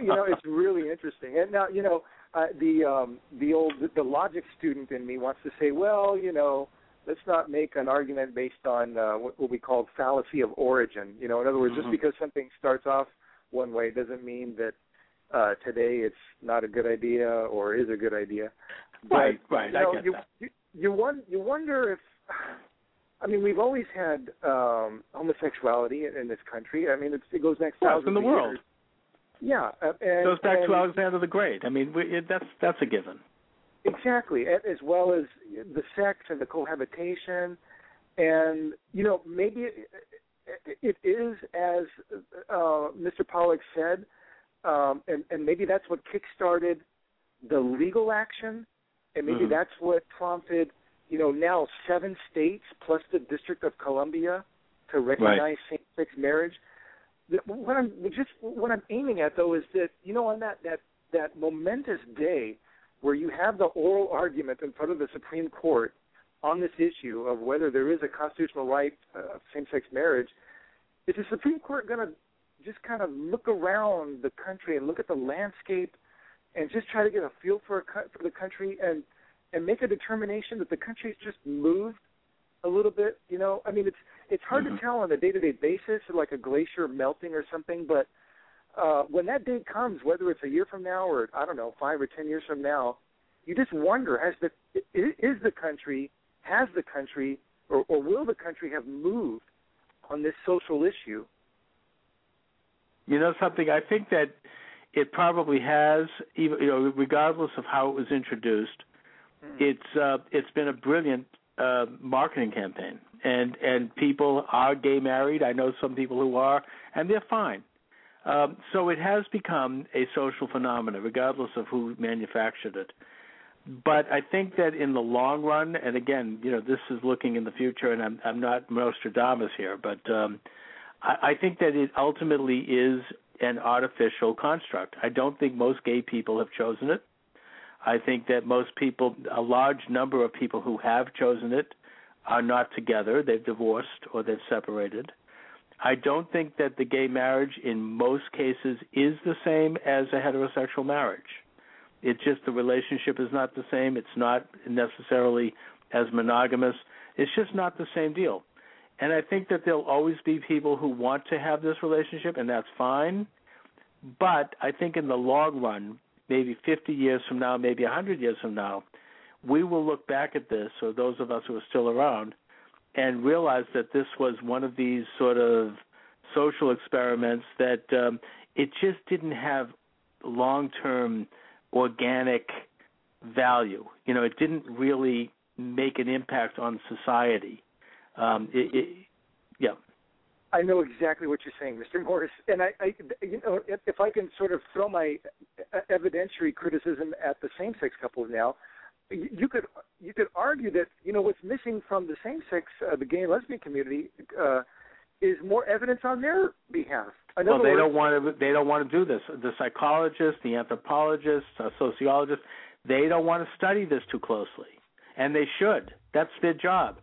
you know, it's really interesting. And now, you know, uh, the um, the old the logic student in me wants to say, well, you know, let's not make an argument based on uh, what, what we call fallacy of origin. You know, in other words, mm-hmm. just because something starts off one way doesn't mean that uh, today it's not a good idea or is a good idea. But, right, right. You know, I get you, that. You, you, won- you wonder if I mean, we've always had um, homosexuality in in this country. I mean, it's, it goes back thousands in the of world. Years. Yeah, uh, and, it goes back and, to Alexander the Great. I mean, we, it, that's that's a given. Exactly, as well as the sex and the cohabitation, and you know, maybe it, it is as uh, Mr. Pollack said, um, and, and maybe that's what kickstarted the legal action, and maybe mm-hmm. that's what prompted you know, now seven states plus the District of Columbia to recognize right. same-sex marriage. What I'm just what I'm aiming at though is that you know on that that that momentous day where you have the oral argument in front of the Supreme Court on this issue of whether there is a constitutional right of same-sex marriage, is the Supreme Court going to just kind of look around the country and look at the landscape and just try to get a feel for for the country and and make a determination that the country's just moved a little bit. You know, I mean, it's it's hard mm-hmm. to tell on a day-to-day basis, like a glacier melting or something. But uh, when that day comes, whether it's a year from now or I don't know, five or ten years from now, you just wonder: has the is the country has the country or, or will the country have moved on this social issue? You know something? I think that it probably has, even you know, regardless of how it was introduced. Hmm. It's uh, it's been a brilliant uh, marketing campaign, and and people are gay married. I know some people who are, and they're fine. Um, so it has become a social phenomenon, regardless of who manufactured it. But I think that in the long run, and again, you know, this is looking in the future, and I'm I'm not Nostradamus here, but um, I, I think that it ultimately is an artificial construct. I don't think most gay people have chosen it. I think that most people, a large number of people who have chosen it, are not together. They've divorced or they've separated. I don't think that the gay marriage in most cases is the same as a heterosexual marriage. It's just the relationship is not the same. It's not necessarily as monogamous. It's just not the same deal. And I think that there'll always be people who want to have this relationship, and that's fine. But I think in the long run, maybe 50 years from now, maybe 100 years from now, we will look back at this, or those of us who are still around, and realized that this was one of these sort of social experiments that um, it just didn't have long-term organic value. You know, it didn't really make an impact on society. Um, it, it, yeah. I know exactly what you're saying, Mr. Morse, and I, I you know, if, if I can sort of throw my evidentiary criticism at the same-sex couples now, you could you could argue that you know what's missing from the same-sex, uh, the gay and lesbian community, uh, is more evidence on their behalf. In well, they words, don't want to. They don't want to do this. The psychologists, the anthropologists, uh, sociologists, they don't want to study this too closely, and they should. That's their job.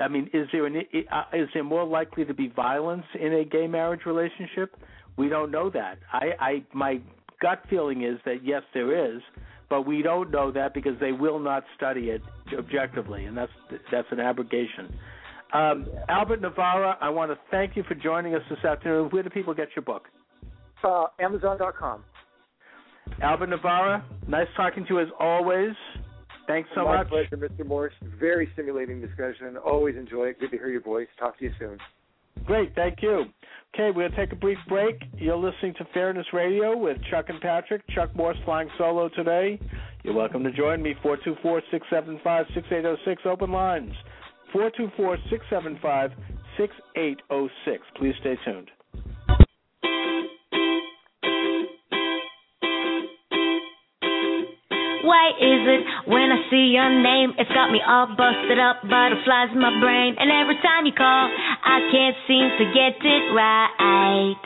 I mean, is there an uh, is there more likely to be violence in a gay marriage relationship? We don't know that. I, I my gut feeling is that yes, there is, but we don't know that because they will not study it objectively, and that's that's an abrogation. Um, Albert Navarra, I want to thank you for joining us this afternoon. Where do people get your book? Uh, Amazon.com. Albert Navarra, nice talking to you as always. Thanks so My much. My pleasure, Mr. Morse. Very stimulating discussion. Always enjoy it. Good to hear your voice. Talk to you soon. Great, thank you. Okay, we're going to take a brief break. You're listening to Fairness Radio with Chuck and Patrick. Chuck Morse flying solo today. You're welcome to join me. 424 675 6806. Open lines. 424 675 6806. Please stay tuned. Why is it when I see your name, it's got me all busted up, butterflies in my brain, and every time you call, I can't seem to get it right.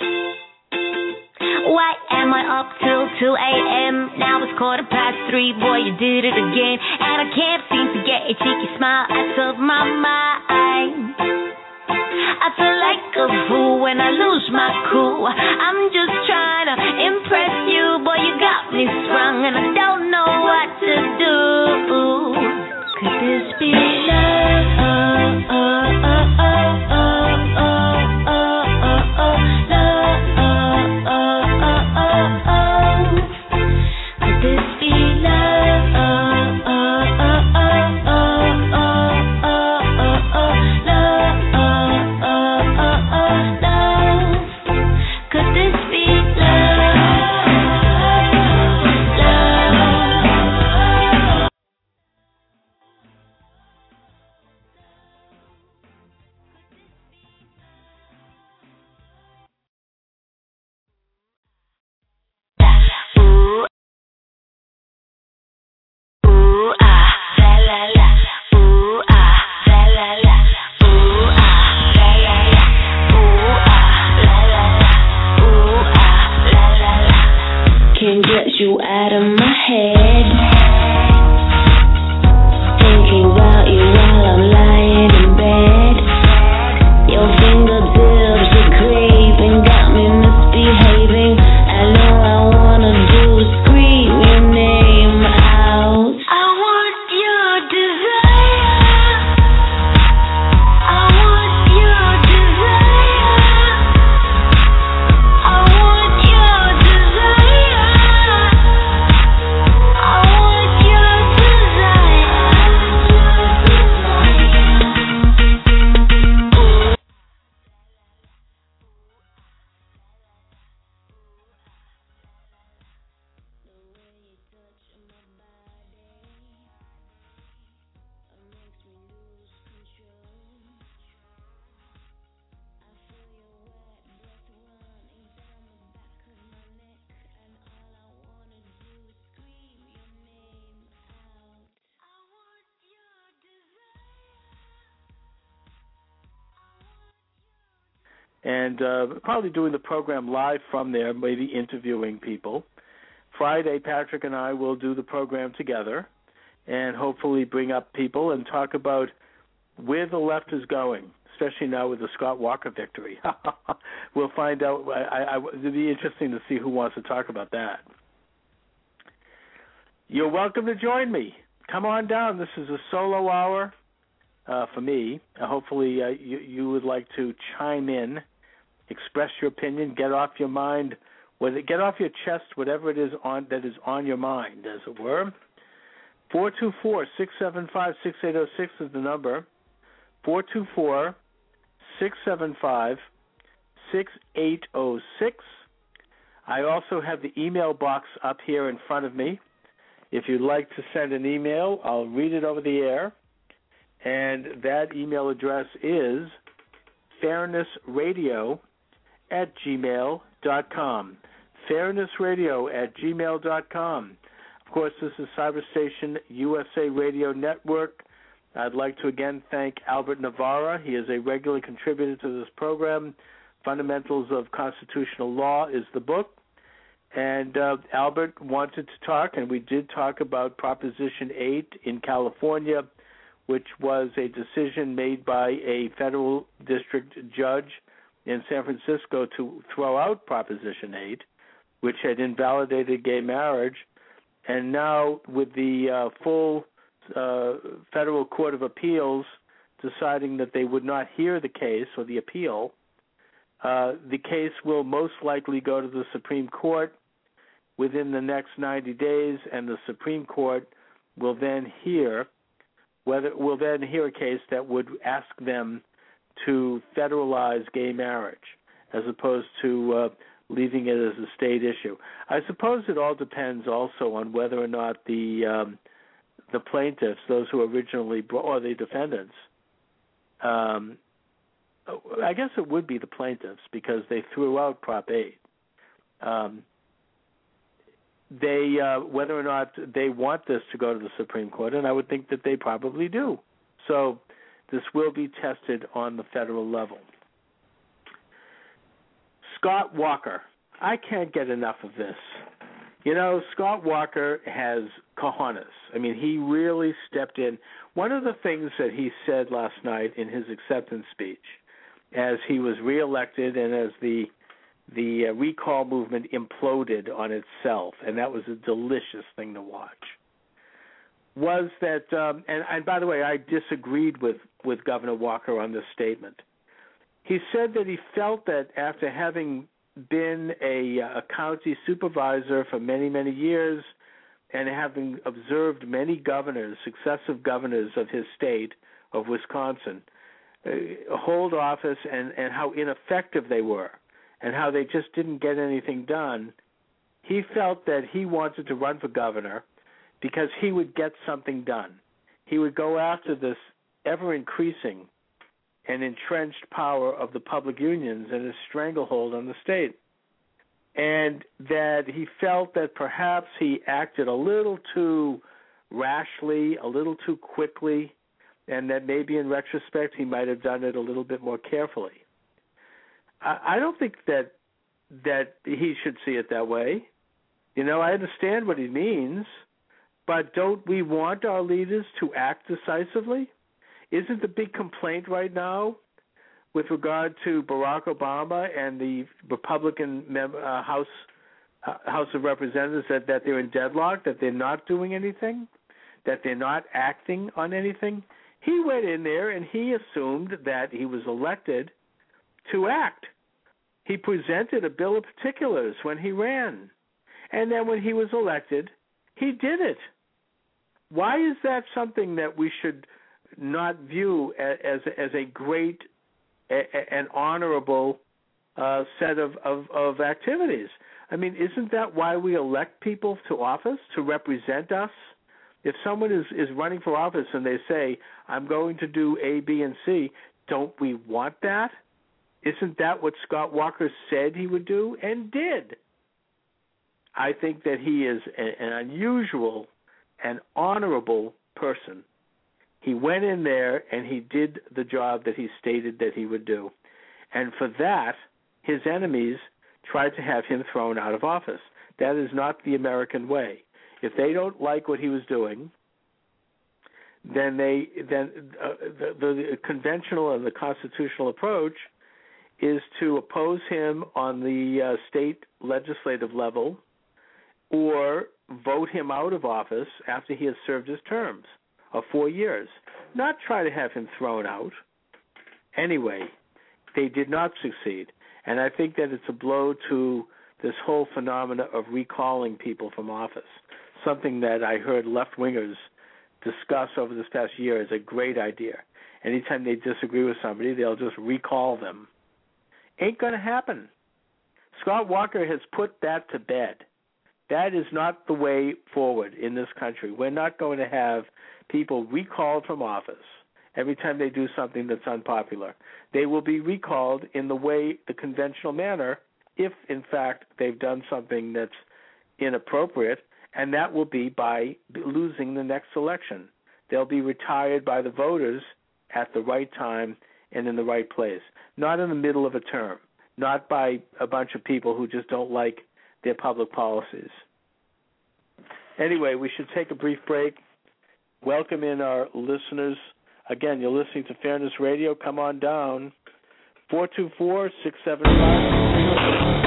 Why am I up till 2 a.m.? Now it's quarter past three, boy, you did it again, and I can't seem to get a cheeky smile out of my mind. I feel like a fool when I lose my cool. I'm just trying to impress you, boy. You got me sprung, and I don't know what to do. Could this be love? can get you out of my head. And uh, probably doing the program live from there, maybe interviewing people. Friday, Patrick and I will do the program together, and hopefully bring up people and talk about where the left is going, especially now with the Scott Walker victory. we'll find out. I, I, it'll be interesting to see who wants to talk about that. You're welcome to join me. Come on down. This is a solo hour uh, for me. Uh, hopefully, uh, you, you would like to chime in, express your opinion, get off your mind, whether, get off your chest whatever it is on that is on your mind, as it were. Four two four six seven five six eight zero six is the number. Four two four six seven five six eight zero six. I also have the email box up here in front of me. If you'd like to send an email, I'll read it over the air. And that email address is fairnessradio at gmail.com. Fairnessradio at gmail.com. Of course, this is Cyberstation USA Radio Network. I'd like to again thank Albert Navarra. He is a regular contributor to this program. Fundamentals of Constitutional Law is the book. And uh, Albert wanted to talk, and we did talk about Proposition 8 in California, which was a decision made by a federal district judge in San Francisco to throw out Proposition 8, which had invalidated gay marriage. And now, with the uh, full uh, federal court of appeals deciding that they would not hear the case or the appeal, uh, the case will most likely go to the Supreme Court within the next 90 days, and the Supreme Court will then hear whether will then hear a case that would ask them to federalize gay marriage as opposed to uh, leaving it as a state issue. I suppose it all depends also on whether or not the um, the plaintiffs, those who originally brought, or the defendants, um, I guess it would be the plaintiffs because they threw out Prop 8. Um, they uh, whether or not they want this to go to the Supreme Court, and I would think that they probably do. So this will be tested on the federal level. Scott Walker, I can't get enough of this. You know, Scott Walker has cojones. I mean, he really stepped in. One of the things that he said last night in his acceptance speech, as he was reelected and as the the uh, recall movement imploded on itself, and that was a delicious thing to watch. Was that, um, and, and by the way, I disagreed with with Governor Walker on this statement. He said that he felt that after having been a, a county supervisor for many many years, and having observed many governors, successive governors of his state of Wisconsin, uh, hold office and and how ineffective they were and how they just didn't get anything done, he felt that he wanted to run for governor because he would get something done. He would go after this ever increasing and entrenched power of the public unions and his stranglehold on the state. And that he felt that perhaps he acted a little too rashly, a little too quickly, and that maybe in retrospect he might have done it a little bit more carefully. I, I don't think that that he should see it that way. You know, I understand what he means, but don't we want our leaders to act decisively? Isn't the big complaint right now with regard to Barack Obama and the Republican mem- uh, House uh, House of Representatives that, that they're in deadlock, that they're not doing anything, that they're not acting on anything? He went in there and he assumed that he was elected to act. He presented a bill of particulars when he ran. And then when he was elected, he did it. Why is that something that we should not view as as a great and honorable uh, set of, of, of activities? I mean, isn't that why we elect people to office to represent us? If someone is is running for office and they say, "I'm going to do A, B, and C," don't we want that? Isn't that what Scott Walker said he would do and did? I think that he is a, an unusual and honorable person. He went in there and he did the job that he stated that he would do. And for that, his enemies tried to have him thrown out of office. That is not the American way. If they don't like what he was doing, then they then uh, the, the conventional and the constitutional approach is to oppose him on the uh, state legislative level or vote him out of office after he has served his terms of four years, not try to have him thrown out. Anyway, they did not succeed. And I think that it's a blow to this whole phenomena of recalling people from office, something that I heard left wingers discuss over this past year is a great idea. Anytime they disagree with somebody, they'll just recall them. Ain't going to happen. Scott Walker has put that to bed. That is not the way forward in this country. We're not going to have people recalled from office every time they do something that's unpopular. They will be recalled in the way, the conventional manner, if in fact they've done something that's inappropriate, and that will be by losing the next election. They'll be retired by the voters at the right time and in the right place, not in the middle of a term, not by a bunch of people who just don't like their public policies. Anyway, we should take a brief break. Welcome in our listeners. Again, you're listening to Fairness Radio. Come on down. 424 675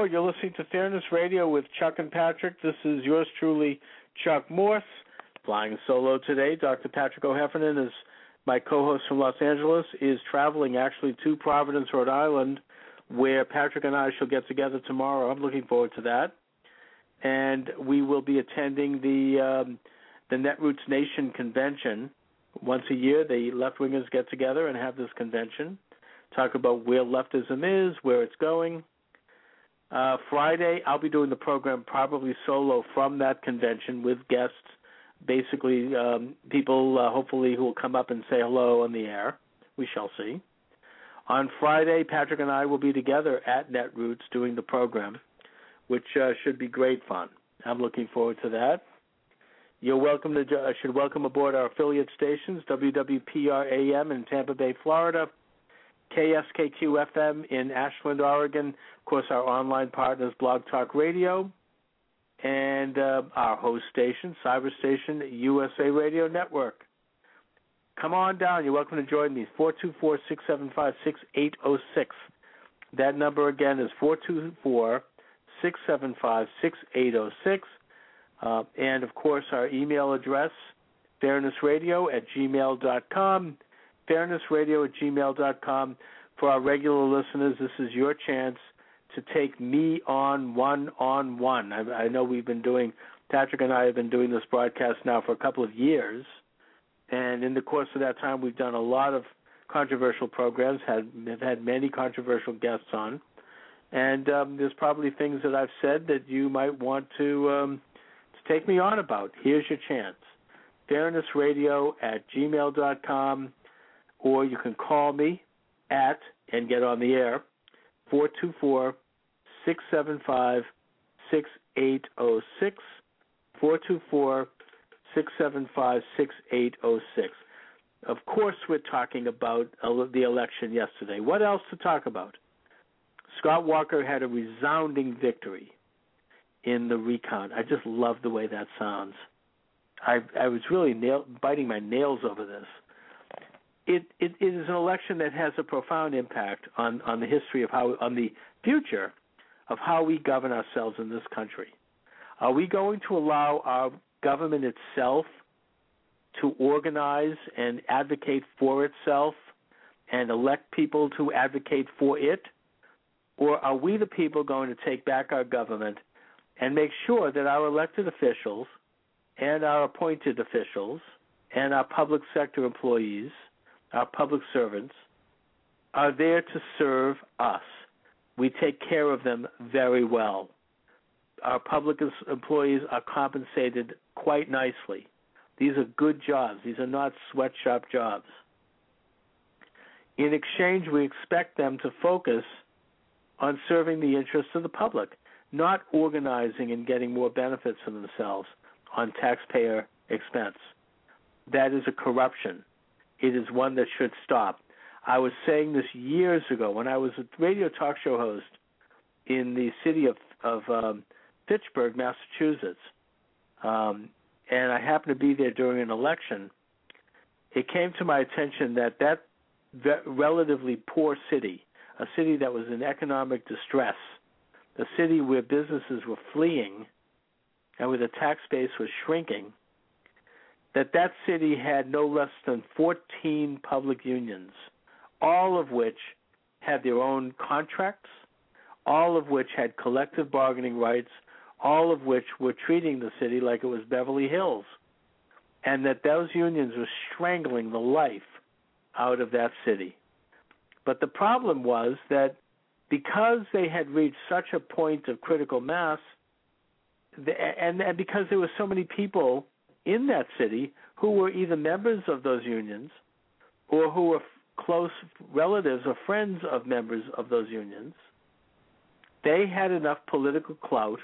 Aboard. You're listening to Fairness Radio with Chuck and Patrick. This is yours truly, Chuck Morse. Flying solo today. Dr. Patrick O'Heffernan is my co-host from Los Angeles. Is traveling actually to Providence, Rhode Island, where Patrick and I shall get together tomorrow. I'm looking forward to that, and we will be attending the um, the Netroots Nation convention once a year. The left wingers get together and have this convention, talk about where leftism is, where it's going uh, Friday, I'll be doing the program probably solo from that convention with guests, basically um, people uh, hopefully who will come up and say hello on the air. We shall see. On Friday, Patrick and I will be together at Netroots doing the program, which uh, should be great fun. I'm looking forward to that. You're welcome to uh, should welcome aboard our affiliate stations, WWPR AM in Tampa Bay, Florida, KSKQ FM in Ashland, Oregon. Of course, our online partners, Blog Talk Radio, and uh, our host station, Cyber Station USA Radio Network. Come on down. You're welcome to join me. 424 675 6806. That number again is 424 675 6806. Uh, and of course, our email address, fairnessradio at gmail.com fairnessradio at gmail.com. For our regular listeners, this is your chance to take me on one on one. I know we've been doing, Patrick and I have been doing this broadcast now for a couple of years. And in the course of that time, we've done a lot of controversial programs, had, have had many controversial guests on. And um, there's probably things that I've said that you might want to, um, to take me on about. Here's your chance. Fairnessradio at gmail.com or you can call me at and get on the air 424 675 6806 424 675 6806 of course we're talking about the election yesterday. What else to talk about? Scott walker had a resounding victory in the recount i just love the way that sounds. I i was really nail, biting my nails over this it, it, it is an election that has a profound impact on, on the history of how on the future of how we govern ourselves in this country. Are we going to allow our government itself to organize and advocate for itself and elect people to advocate for it? Or are we the people going to take back our government and make sure that our elected officials and our appointed officials and our public sector employees, our public servants, are there to serve us. We take care of them very well. Our public employees are compensated quite nicely. These are good jobs. These are not sweatshop jobs. In exchange, we expect them to focus on serving the interests of the public, not organizing and getting more benefits for themselves on taxpayer expense. That is a corruption. It is one that should stop. I was saying this years ago when I was a radio talk show host in the city of of um, Fitchburg, Massachusetts, um, and I happened to be there during an election. It came to my attention that that ve- relatively poor city, a city that was in economic distress, a city where businesses were fleeing, and where the tax base was shrinking, that that city had no less than 14 public unions all of which had their own contracts, all of which had collective bargaining rights, all of which were treating the city like it was Beverly Hills, and that those unions were strangling the life out of that city. But the problem was that because they had reached such a point of critical mass, and, and because there were so many people in that city who were either members of those unions or who were close relatives or friends of members of those unions, they had enough political clout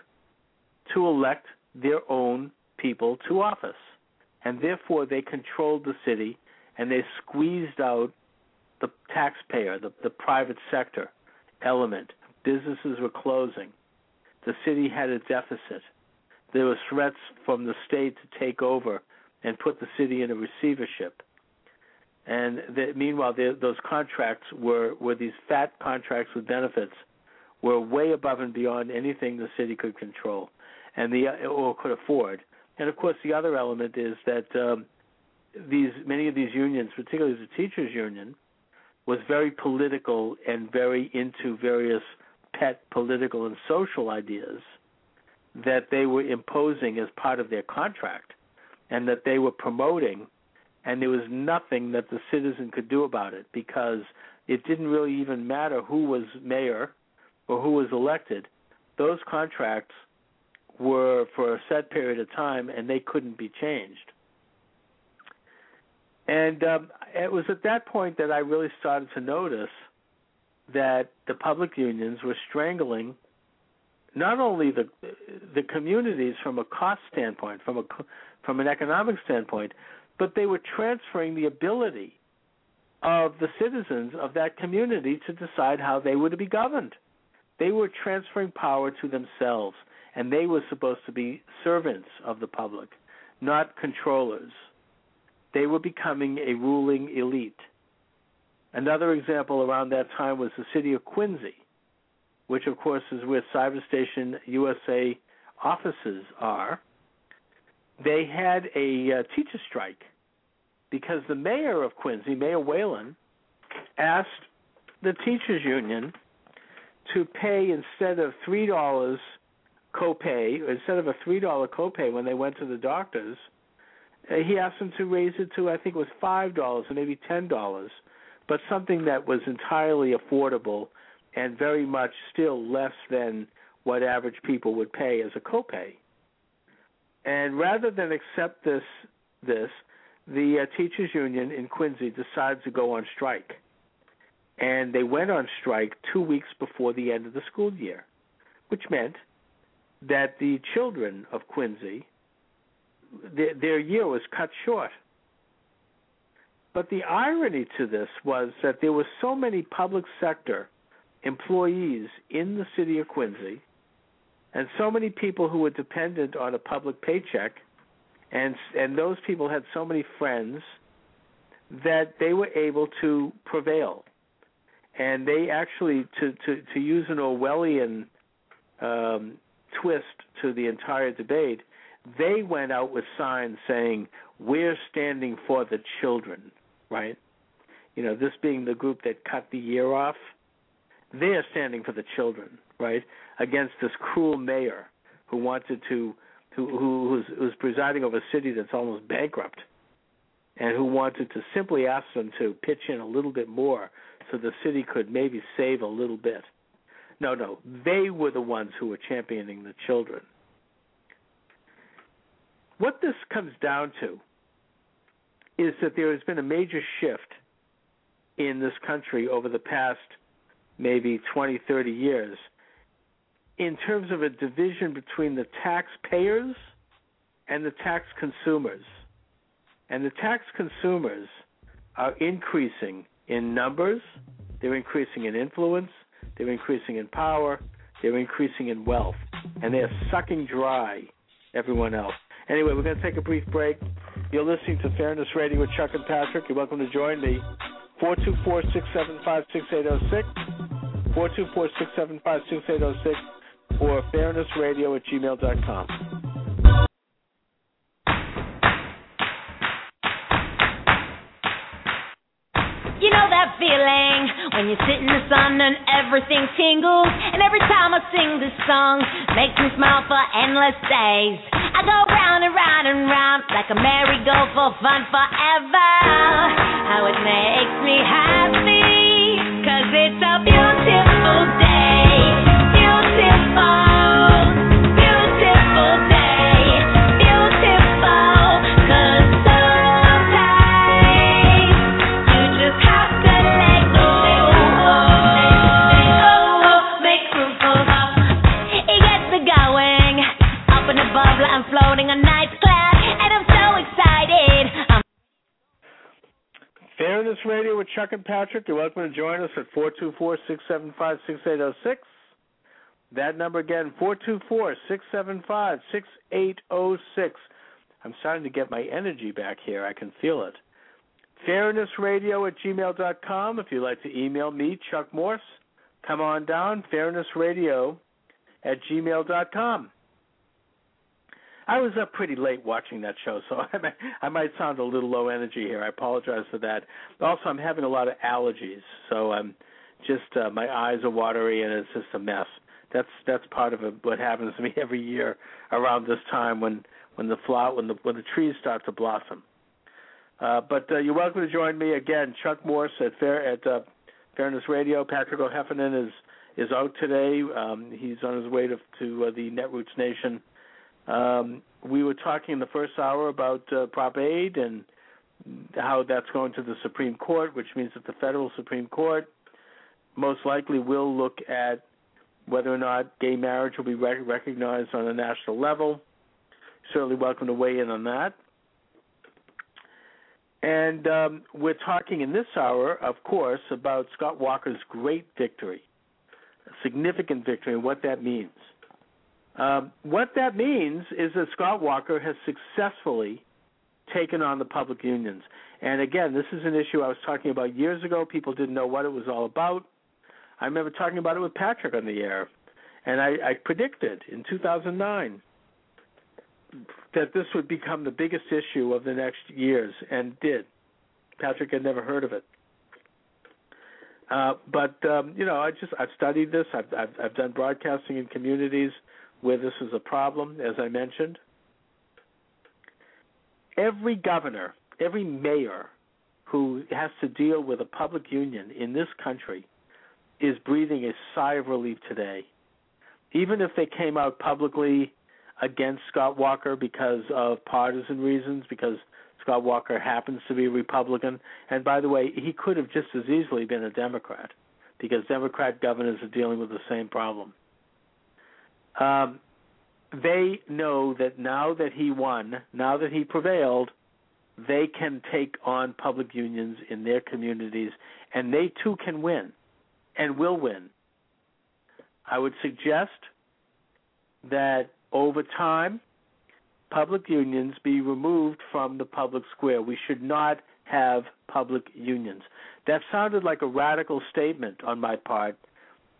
to elect their own people to office. And therefore, they controlled the city and they squeezed out the taxpayer, the, the private sector element. Businesses were closing. The city had a deficit. There were threats from the state to take over and put the city in a receivership and the, meanwhile, those contracts were were these fat contracts with benefits were way above and beyond anything the city could control, and the or could afford. And of course, the other element is that um, these many of these unions, particularly the teachers' union, was very political and very into various pet political and social ideas that they were imposing as part of their contract, and that they were promoting and there was nothing that the citizen could do about it because it didn't really even matter who was mayor or who was elected. Those contracts were for a set period of time and they couldn't be changed. And um, it was at that point that I really started to notice that the public unions were strangling not only the the communities from a cost standpoint, from a from an economic standpoint, but they were transferring the ability of the citizens of that community to decide how they were to be governed. They were transferring power to themselves, and they were supposed to be servants of the public, not controllers. They were becoming a ruling elite. Another example around that time was the city of Quincy, which, of course, is where Cyberstation USA offices are. They had a uh, teacher strike because the mayor of Quincy, Mayor Phelan, asked the teachers union to pay instead of three dollars copay, instead of a three dollar copay when they went to the doctors, uh, he asked them to raise it to I think it was five dollars or maybe ten dollars, but something that was entirely affordable and very much still less than what average people would pay as a copay. And rather than accept this, this the uh, teachers union in Quincy decided to go on strike. And they went on strike two weeks before the end of the school year, which meant that the children of Quincy, their, their year was cut short. But the irony to this was that there were so many public sector employees in the city of Quincy and so many people who were dependent on a public paycheck and and those people had so many friends that they were able to prevail. And they actually to to to use an orwellian um twist to the entire debate they went out with signs saying we're standing for the children right? You know this being the group that cut the year off they're standing for the children right, against this cruel mayor who wanted to who, who who's, who's presiding over a city that's almost bankrupt, and who wanted to simply ask them to pitch in a little bit more so the city could maybe save a little bit. No, no, they were the ones who were championing the children. What this comes down to is that there has been a major shift in this country over the past maybe 20, 30 years in terms of a division between the taxpayers and the tax consumers. And the tax consumers are increasing in numbers, they're increasing in influence, they're increasing in power, they're increasing in wealth, and they're sucking dry everyone else. Anyway, we're going to take a brief break. You're listening to Fairness Radio with Chuck and Patrick. You're welcome to join me. 424 675 6806. 424 675 6806 or fairnessradio at gmail.com. You know that feeling when you sit in the sun and everything tingles. And every time I sing this song, makes me smile for endless days. I go round and round and round like a merry-go for fun forever. How it makes me happy, cause it's a beautiful Fairness Radio with Chuck and Patrick. You're welcome to join us at 424 675 6806. That number again, 424 675 6806. I'm starting to get my energy back here. I can feel it. Fairnessradio at gmail.com. If you'd like to email me, Chuck Morse, come on down. Fairnessradio at gmail.com. I was up pretty late watching that show, so I might, I might sound a little low energy here. I apologize for that. Also, I'm having a lot of allergies, so I'm just uh, my eyes are watery and it's just a mess. That's that's part of what happens to me every year around this time when when the flower when the when the trees start to blossom. Uh, but uh, you're welcome to join me again, Chuck Morse at Fair at uh, Fairness Radio. Patrick O'Heffernan is is out today. Um, he's on his way to to uh, the Netroots Nation. Um, we were talking in the first hour about uh, Prop 8 and how that's going to the Supreme Court, which means that the federal Supreme Court most likely will look at whether or not gay marriage will be rec- recognized on a national level. Certainly welcome to weigh in on that. And um, we're talking in this hour, of course, about Scott Walker's great victory, a significant victory, and what that means. Um, what that means is that Scott Walker has successfully taken on the public unions. And again, this is an issue I was talking about years ago. People didn't know what it was all about. I remember talking about it with Patrick on the air, and I, I predicted in 2009 that this would become the biggest issue of the next years, and did. Patrick had never heard of it. Uh, but um, you know, I just I've studied this. I've, I've I've done broadcasting in communities where this is a problem, as I mentioned. Every governor, every mayor who has to deal with a public union in this country is breathing a sigh of relief today. Even if they came out publicly against Scott Walker because of partisan reasons, because Scott Walker happens to be a Republican. And by the way, he could have just as easily been a Democrat because Democrat governors are dealing with the same problem. Um, they know that now that he won, now that he prevailed, they can take on public unions in their communities, and they too can win and will win. I would suggest that over time, public unions be removed from the public square. We should not have public unions. That sounded like a radical statement on my part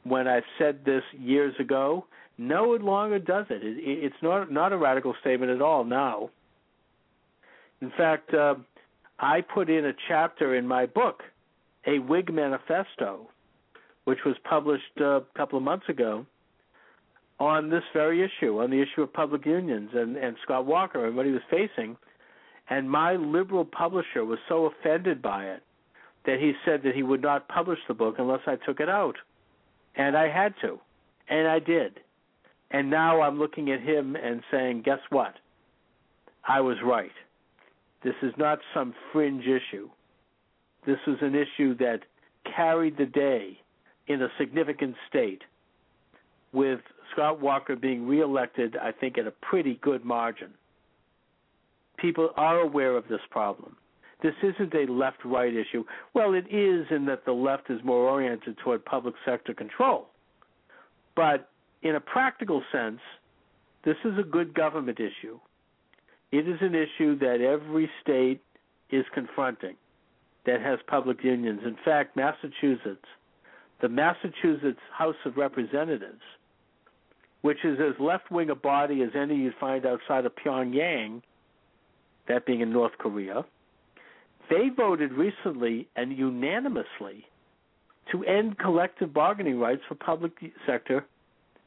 when I said this years ago. No it longer does it. it it's not not a radical statement at all now. In fact, uh, I put in a chapter in my book, a Whig manifesto, which was published uh, a couple of months ago, on this very issue, on the issue of public unions and, and Scott Walker and what he was facing. And my liberal publisher was so offended by it that he said that he would not publish the book unless I took it out. And I had to. And I did. And now I'm looking at him and saying, guess what? I was right. This is not some fringe issue. This was an issue that carried the day in a significant state with Scott Walker being reelected, I think, at a pretty good margin. People are aware of this problem. This isn't a left right issue. Well, it is in that the left is more oriented toward public sector control. But in a practical sense, this is a good government issue. It is an issue that every state is confronting that has public unions. In fact, Massachusetts, the Massachusetts House of Representatives, which is as left wing a body as any you'd find outside of Pyongyang, that being in North Korea, they voted recently and unanimously to end collective bargaining rights for public sector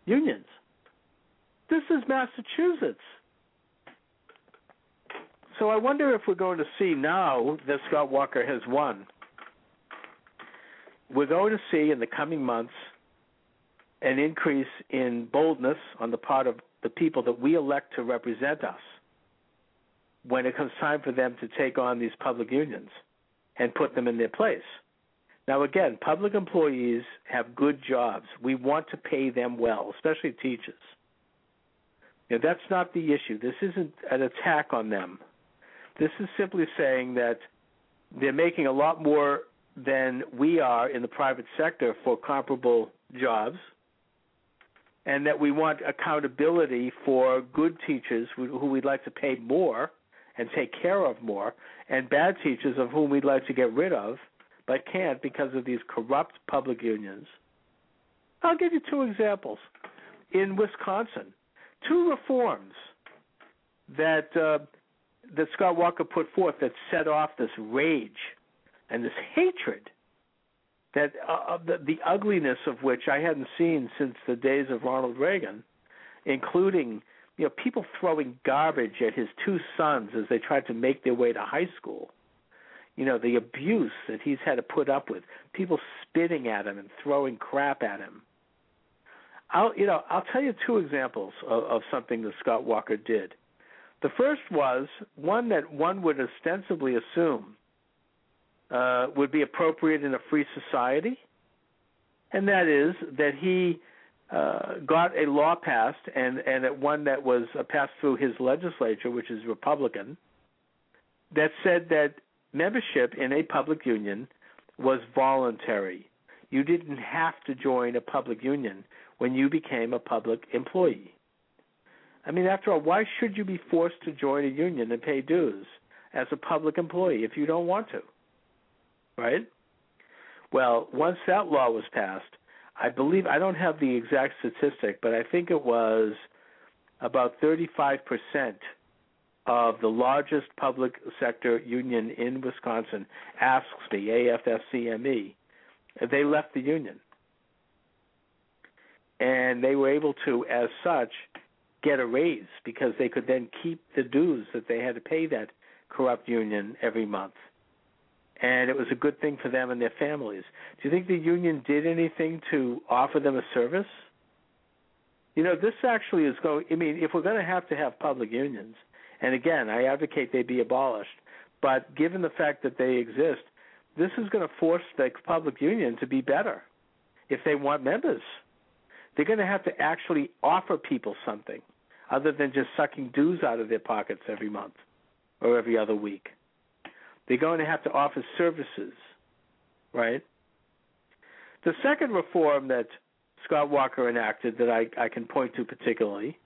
unions. This is Massachusetts. So I wonder if we're going to see now that Scott Walker has won. We're going to see in the coming months an increase in boldness on the part of the people that we elect to represent us when it comes time for them to take on these public unions and put them in their place. Now, again, public employees have good jobs. We want to pay them well, especially teachers. That's not the issue. This isn't an attack on them. This is simply saying that they're making a lot more than we are in the private sector for comparable jobs, and that we want accountability for good teachers who we'd like to pay more and take care of more, and bad teachers of whom we'd like to get rid of, but can't because of these corrupt public unions. I'll give you two examples. In Wisconsin, two reforms that uh, that Scott Walker put forth that set off this rage and this hatred that uh, the, the ugliness of which I hadn't seen since the days of Ronald Reagan, including you know, people throwing garbage at his two sons as they tried to make their way to high school. You know, the abuse that he's had to put up with, people spitting at him and throwing crap at him. I'll, you know, I'll tell you two examples of, of something that Scott Walker did. The first was one that one would ostensibly assume uh, would be appropriate in a free society, and that is that he uh, got a law passed, and and it, one that was passed through his legislature, which is Republican, that said that membership in a public union was voluntary. You didn't have to join a public union when you became a public employee. I mean, after all, why should you be forced to join a union and pay dues as a public employee if you don't want to? Right? Well, once that law was passed, I believe I don't have the exact statistic, but I think it was about 35% of the largest public sector union in Wisconsin, asks the AFSCME, they left the union. And they were able to, as such, get a raise because they could then keep the dues that they had to pay that corrupt union every month and it was a good thing for them and their families. Do you think the union did anything to offer them a service? You know, this actually is going. I mean, if we're going to have to have public unions, and again, I advocate they be abolished, but given the fact that they exist, this is going to force the public union to be better if they want members. They're going to have to actually offer people something other than just sucking dues out of their pockets every month or every other week. They're going to have to offer services, right? The second reform that Scott Walker enacted that I, I can point to particularly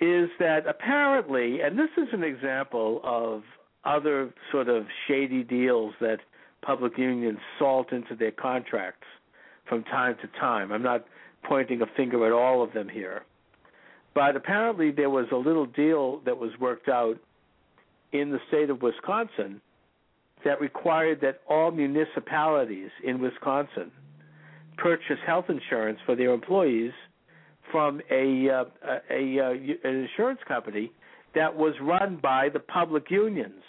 is that apparently, and this is an example of other sort of shady deals that public unions salt into their contracts from time to time. I'm not pointing a finger at all of them here. But apparently, there was a little deal that was worked out in the state of Wisconsin that required that all municipalities in Wisconsin purchase health insurance for their employees from a, uh, a, a an insurance company that was run by the public unions.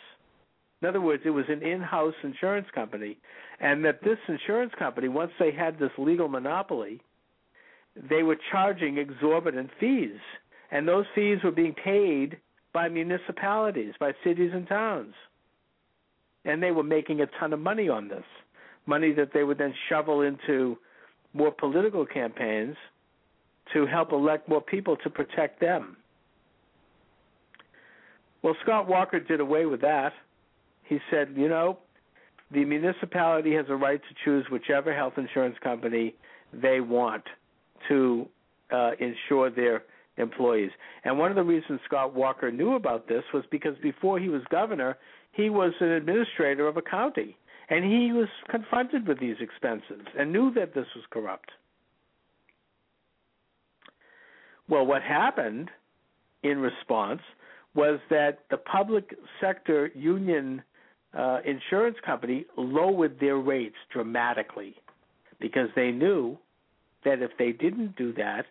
In other words, it was an in-house insurance company, and that this insurance company, once they had this legal monopoly, they were charging exorbitant fees, and those fees were being paid by municipalities, by cities and towns, and they were making a ton of money on this, money that they would then shovel into more political campaigns to help elect more people to protect them. Well, Scott Walker did away with that. He said, you know, the municipality has a right to choose whichever health insurance company they want to uh, insure their employees. And one of the reasons Scott Walker knew about this was because before he was governor, he was an administrator of a county. And he was confronted with these expenses and knew that this was corrupt. Well, what happened in response was that the public sector union uh, insurance company lowered their rates dramatically because they knew that if they didn't do that,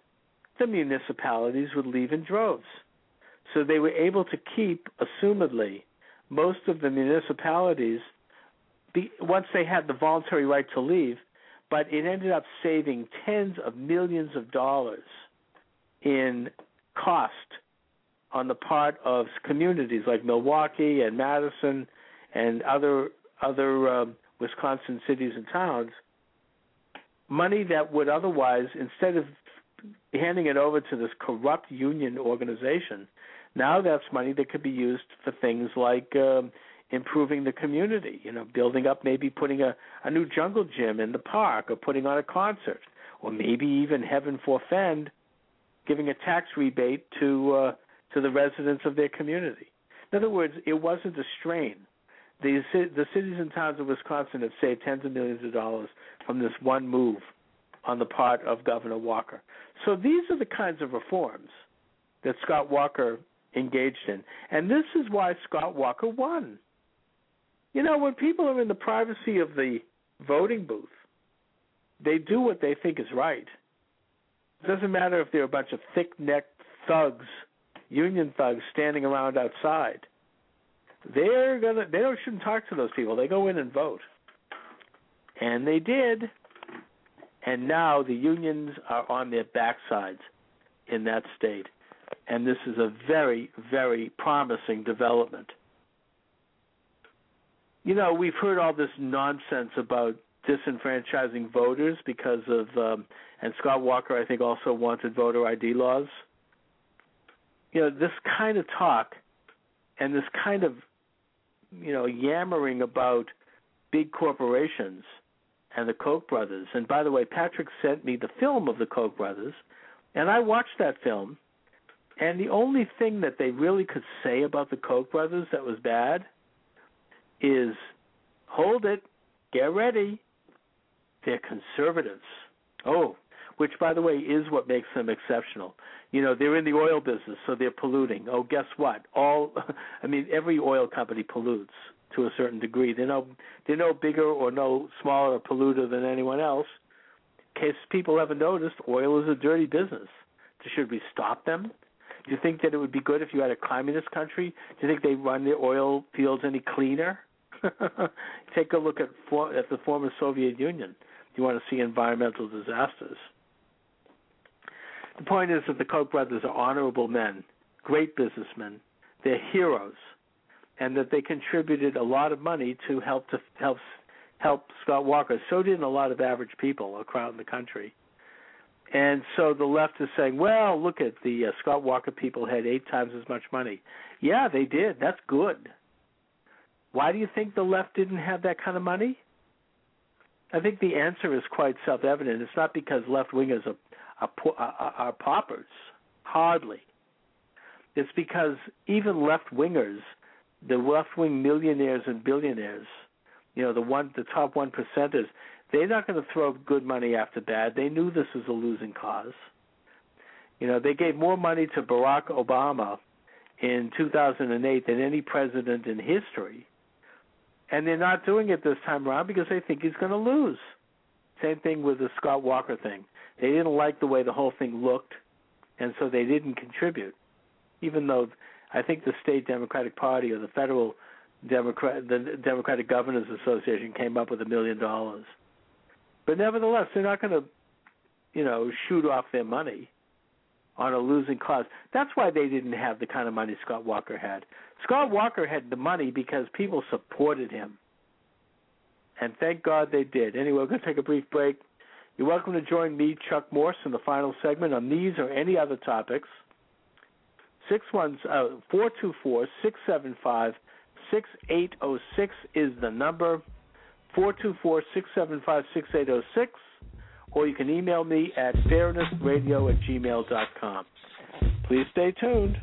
the municipalities would leave in droves. So they were able to keep, assumedly, most of the municipalities be, once they had the voluntary right to leave, but it ended up saving tens of millions of dollars in cost on the part of communities like Milwaukee and Madison and other other um, Wisconsin cities and towns, money that would otherwise, instead of handing it over to this corrupt union organization, now that's money that could be used for things like um, improving the community. You know, building up, maybe putting a, a new jungle gym in the park, or putting on a concert, or maybe even heaven forfend, giving a tax rebate to uh, to the residents of their community. In other words, it wasn't a strain. The, the cities and towns of Wisconsin have saved tens of millions of dollars from this one move on the part of Governor Walker. So these are the kinds of reforms that Scott Walker engaged in. And this is why Scott Walker won. You know, when people are in the privacy of the voting booth, they do what they think is right. It doesn't matter if they're a bunch of thick necked thugs, union thugs standing around outside. They're gonna they don't shouldn't talk to those people. They go in and vote. And they did. And now the unions are on their backsides in that state. And this is a very, very promising development. You know, we've heard all this nonsense about disenfranchising voters because of, um, and Scott Walker, I think, also wanted voter ID laws. You know, this kind of talk and this kind of, you know, yammering about big corporations and the Koch brothers. And by the way, Patrick sent me the film of the Koch brothers, and I watched that film. And the only thing that they really could say about the Koch brothers that was bad is hold it, get ready. They're conservatives. Oh, which by the way is what makes them exceptional. You know, they're in the oil business, so they're polluting. Oh, guess what? All I mean, every oil company pollutes to a certain degree. They're no they're no bigger or no smaller polluter than anyone else. In case people haven't noticed, oil is a dirty business. Should we stop them? Do you think that it would be good if you had a communist country? Do you think they run their oil fields any cleaner? Take a look at for, at the former Soviet Union. You want to see environmental disasters. The point is that the Koch brothers are honorable men, great businessmen. They're heroes and that they contributed a lot of money to help to help help Scott Walker. So did a lot of average people across the country. And so the left is saying, well, look at the uh, Scott Walker people had eight times as much money. Yeah, they did. That's good. Why do you think the left didn't have that kind of money? I think the answer is quite self-evident. It's not because left wingers are, are, are, paupers. Hardly. It's because even left wingers the left wing millionaires and billionaires, you know, the one the top one percenters, they're not going to throw good money after bad. They knew this was a losing cause. You know, they gave more money to Barack Obama in 2008 than any president in history. And they're not doing it this time around because they think he's going to lose. Same thing with the Scott Walker thing. They didn't like the way the whole thing looked. and so they didn't contribute, even though I think the state Democratic Party or the federal Democrat the Democratic Governors Association came up with a million dollars. But nevertheless, they're not going to, you know, shoot off their money on a losing cause. That's why they didn't have the kind of money Scott Walker had. Scott Walker had the money because people supported him. And thank God they did. Anyway, we're going to take a brief break. You're welcome to join me, Chuck Morse, in the final segment on these or any other topics. Uh, four two four six seven five six eight zero six is the number. Four two four six seven five six eight zero six, or you can email me at fairnessradio at gmail dot com. Please stay tuned.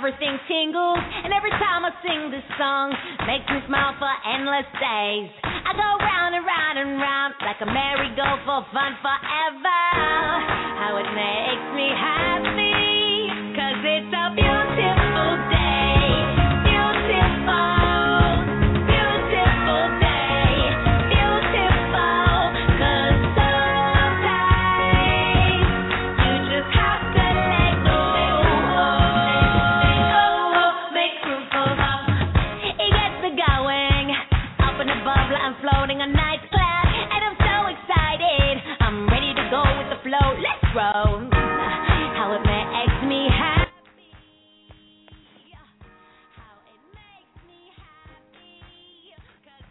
Everything tingles. And every time I sing this song, makes me smile for endless days. I go round and round and round like a merry-go for fun forever. How it makes me happy,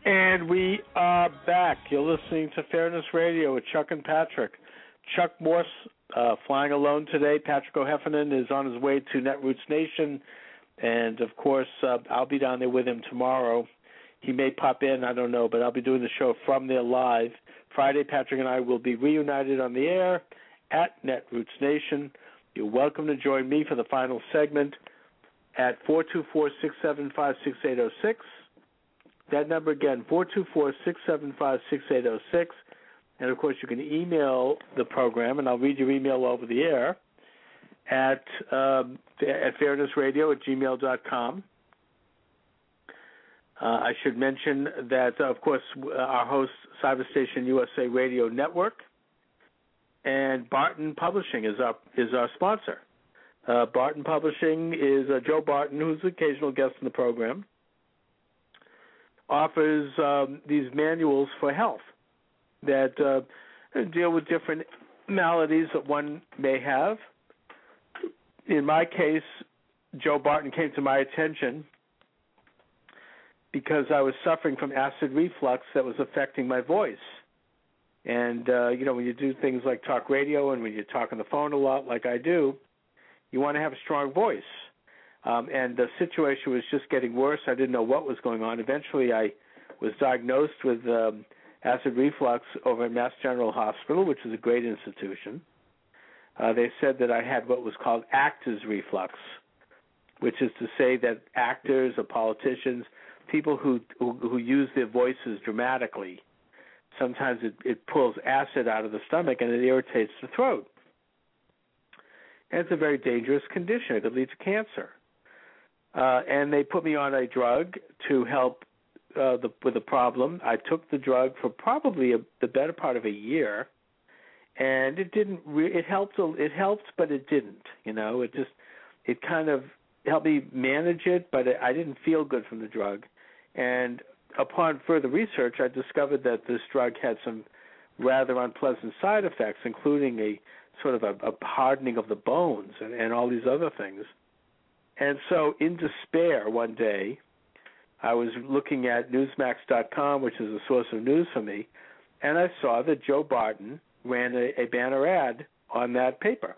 And we are back. You're listening to Fairness Radio with Chuck and Patrick. Chuck Morse uh, flying alone today. Patrick O'Heffernan is on his way to Netroots Nation. And of course, uh, I'll be down there with him tomorrow. He may pop in, I don't know, but I'll be doing the show from there live. Friday, Patrick and I will be reunited on the air at Netroots Nation. You're welcome to join me for the final segment at 424 675 6806. That number again, 424 675 6806. And of course, you can email the program, and I'll read your email over the air at, um, at fairnessradio at gmail.com. Uh, I should mention that, uh, of course, our host, Cyberstation USA Radio Network, and Barton Publishing is our is our sponsor. Uh, Barton Publishing is uh, Joe Barton, who's an occasional guest in the program, offers um, these manuals for health that uh, deal with different maladies that one may have. In my case, Joe Barton came to my attention because I was suffering from acid reflux that was affecting my voice. And uh, you know, when you do things like talk radio and when you talk on the phone a lot, like I do, you want to have a strong voice. Um, and the situation was just getting worse. I didn't know what was going on. Eventually, I was diagnosed with um, acid reflux over at Mass General Hospital, which is a great institution. Uh, they said that I had what was called actors reflux, which is to say that actors or politicians, people who who, who use their voices dramatically, sometimes it, it pulls acid out of the stomach and it irritates the throat. And it's a very dangerous condition. It could lead to cancer. Uh, and they put me on a drug to help uh, the, with the problem. I took the drug for probably a, the better part of a year, and it didn't. Re- it helped. It helped, but it didn't. You know, it just it kind of helped me manage it, but it, I didn't feel good from the drug. And upon further research, I discovered that this drug had some rather unpleasant side effects, including a sort of a, a hardening of the bones and, and all these other things. And so, in despair, one day, I was looking at Newsmax.com, which is a source of news for me, and I saw that Joe Barton ran a, a banner ad on that paper.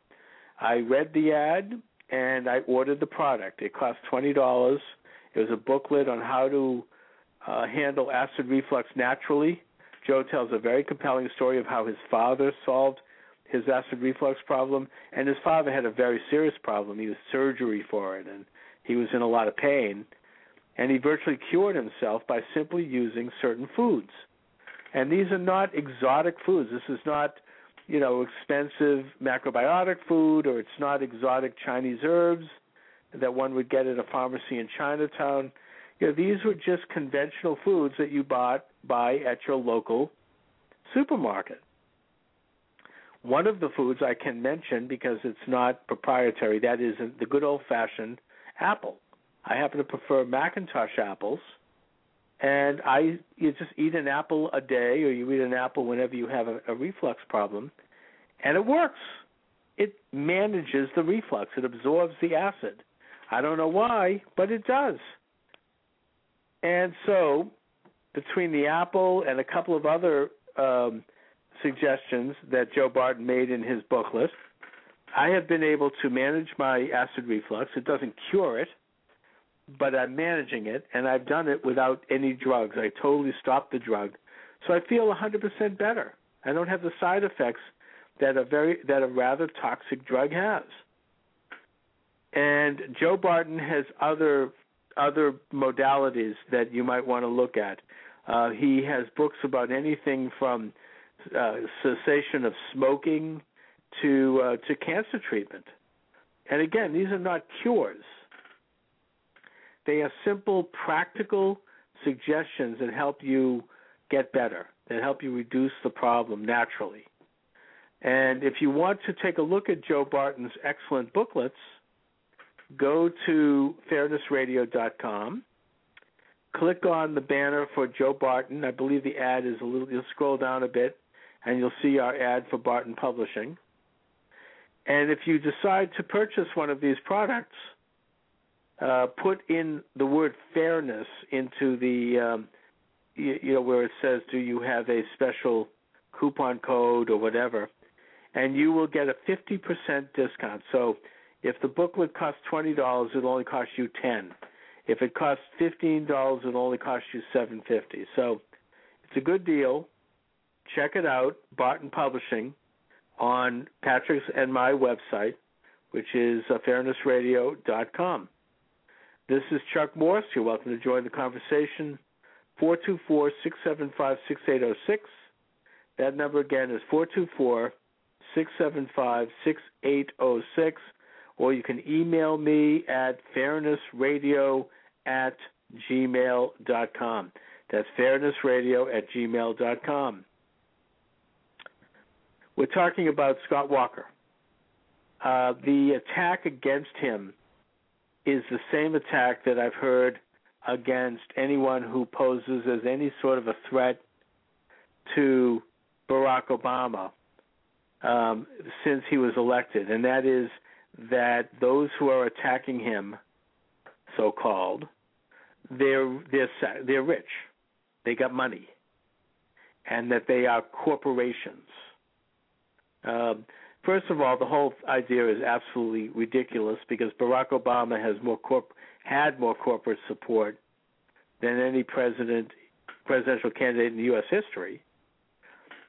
I read the ad and I ordered the product. It cost twenty dollars. It was a booklet on how to uh, handle acid reflux naturally. Joe tells a very compelling story of how his father solved his acid reflux problem, and his father had a very serious problem. He was surgery for it, and he was in a lot of pain. And he virtually cured himself by simply using certain foods. And these are not exotic foods. This is not you know, expensive macrobiotic food or it's not exotic Chinese herbs that one would get at a pharmacy in Chinatown. You know, these were just conventional foods that you bought buy at your local supermarket. One of the foods I can mention because it's not proprietary, that is the good old fashioned apple. I happen to prefer McIntosh apples and I you just eat an apple a day or you eat an apple whenever you have a, a reflux problem and it works. It manages the reflux. It absorbs the acid. I don't know why, but it does. And so, between the apple and a couple of other um, suggestions that Joe Barton made in his booklet, I have been able to manage my acid reflux. It doesn't cure it, but I'm managing it, and I've done it without any drugs. I totally stopped the drug, so I feel 100% better. I don't have the side effects that a very that a rather toxic drug has. And Joe Barton has other other modalities that you might want to look at. Uh, he has books about anything from uh, cessation of smoking to uh, to cancer treatment. And again, these are not cures. They are simple, practical suggestions that help you get better, that help you reduce the problem naturally. And if you want to take a look at Joe Barton's excellent booklets, go to fairnessradio.com, click on the banner for Joe Barton. I believe the ad is a little, you'll scroll down a bit and you'll see our ad for Barton Publishing. And if you decide to purchase one of these products, uh, put in the word fairness into the, um, you, you know, where it says, do you have a special coupon code or whatever, and you will get a 50% discount. So if the booklet costs $20, it'll only cost you 10 If it costs $15, it'll only cost you 750 So it's a good deal. Check it out, Barton Publishing, on Patrick's and my website, which is uh, fairnessradio.com. This is Chuck Morse. You're welcome to join the conversation. 424 675 6806. That number again is 424 675 6806. Or you can email me at fairnessradio at gmail.com. That's fairnessradio at gmail.com. We're talking about Scott Walker. Uh, the attack against him is the same attack that I've heard against anyone who poses as any sort of a threat to Barack Obama um, since he was elected, and that is that those who are attacking him, so called, they're they're they're rich, they got money, and that they are corporations. Um, first of all, the whole idea is absolutely ridiculous because Barack Obama has more corp had more corporate support than any president presidential candidate in U.S. history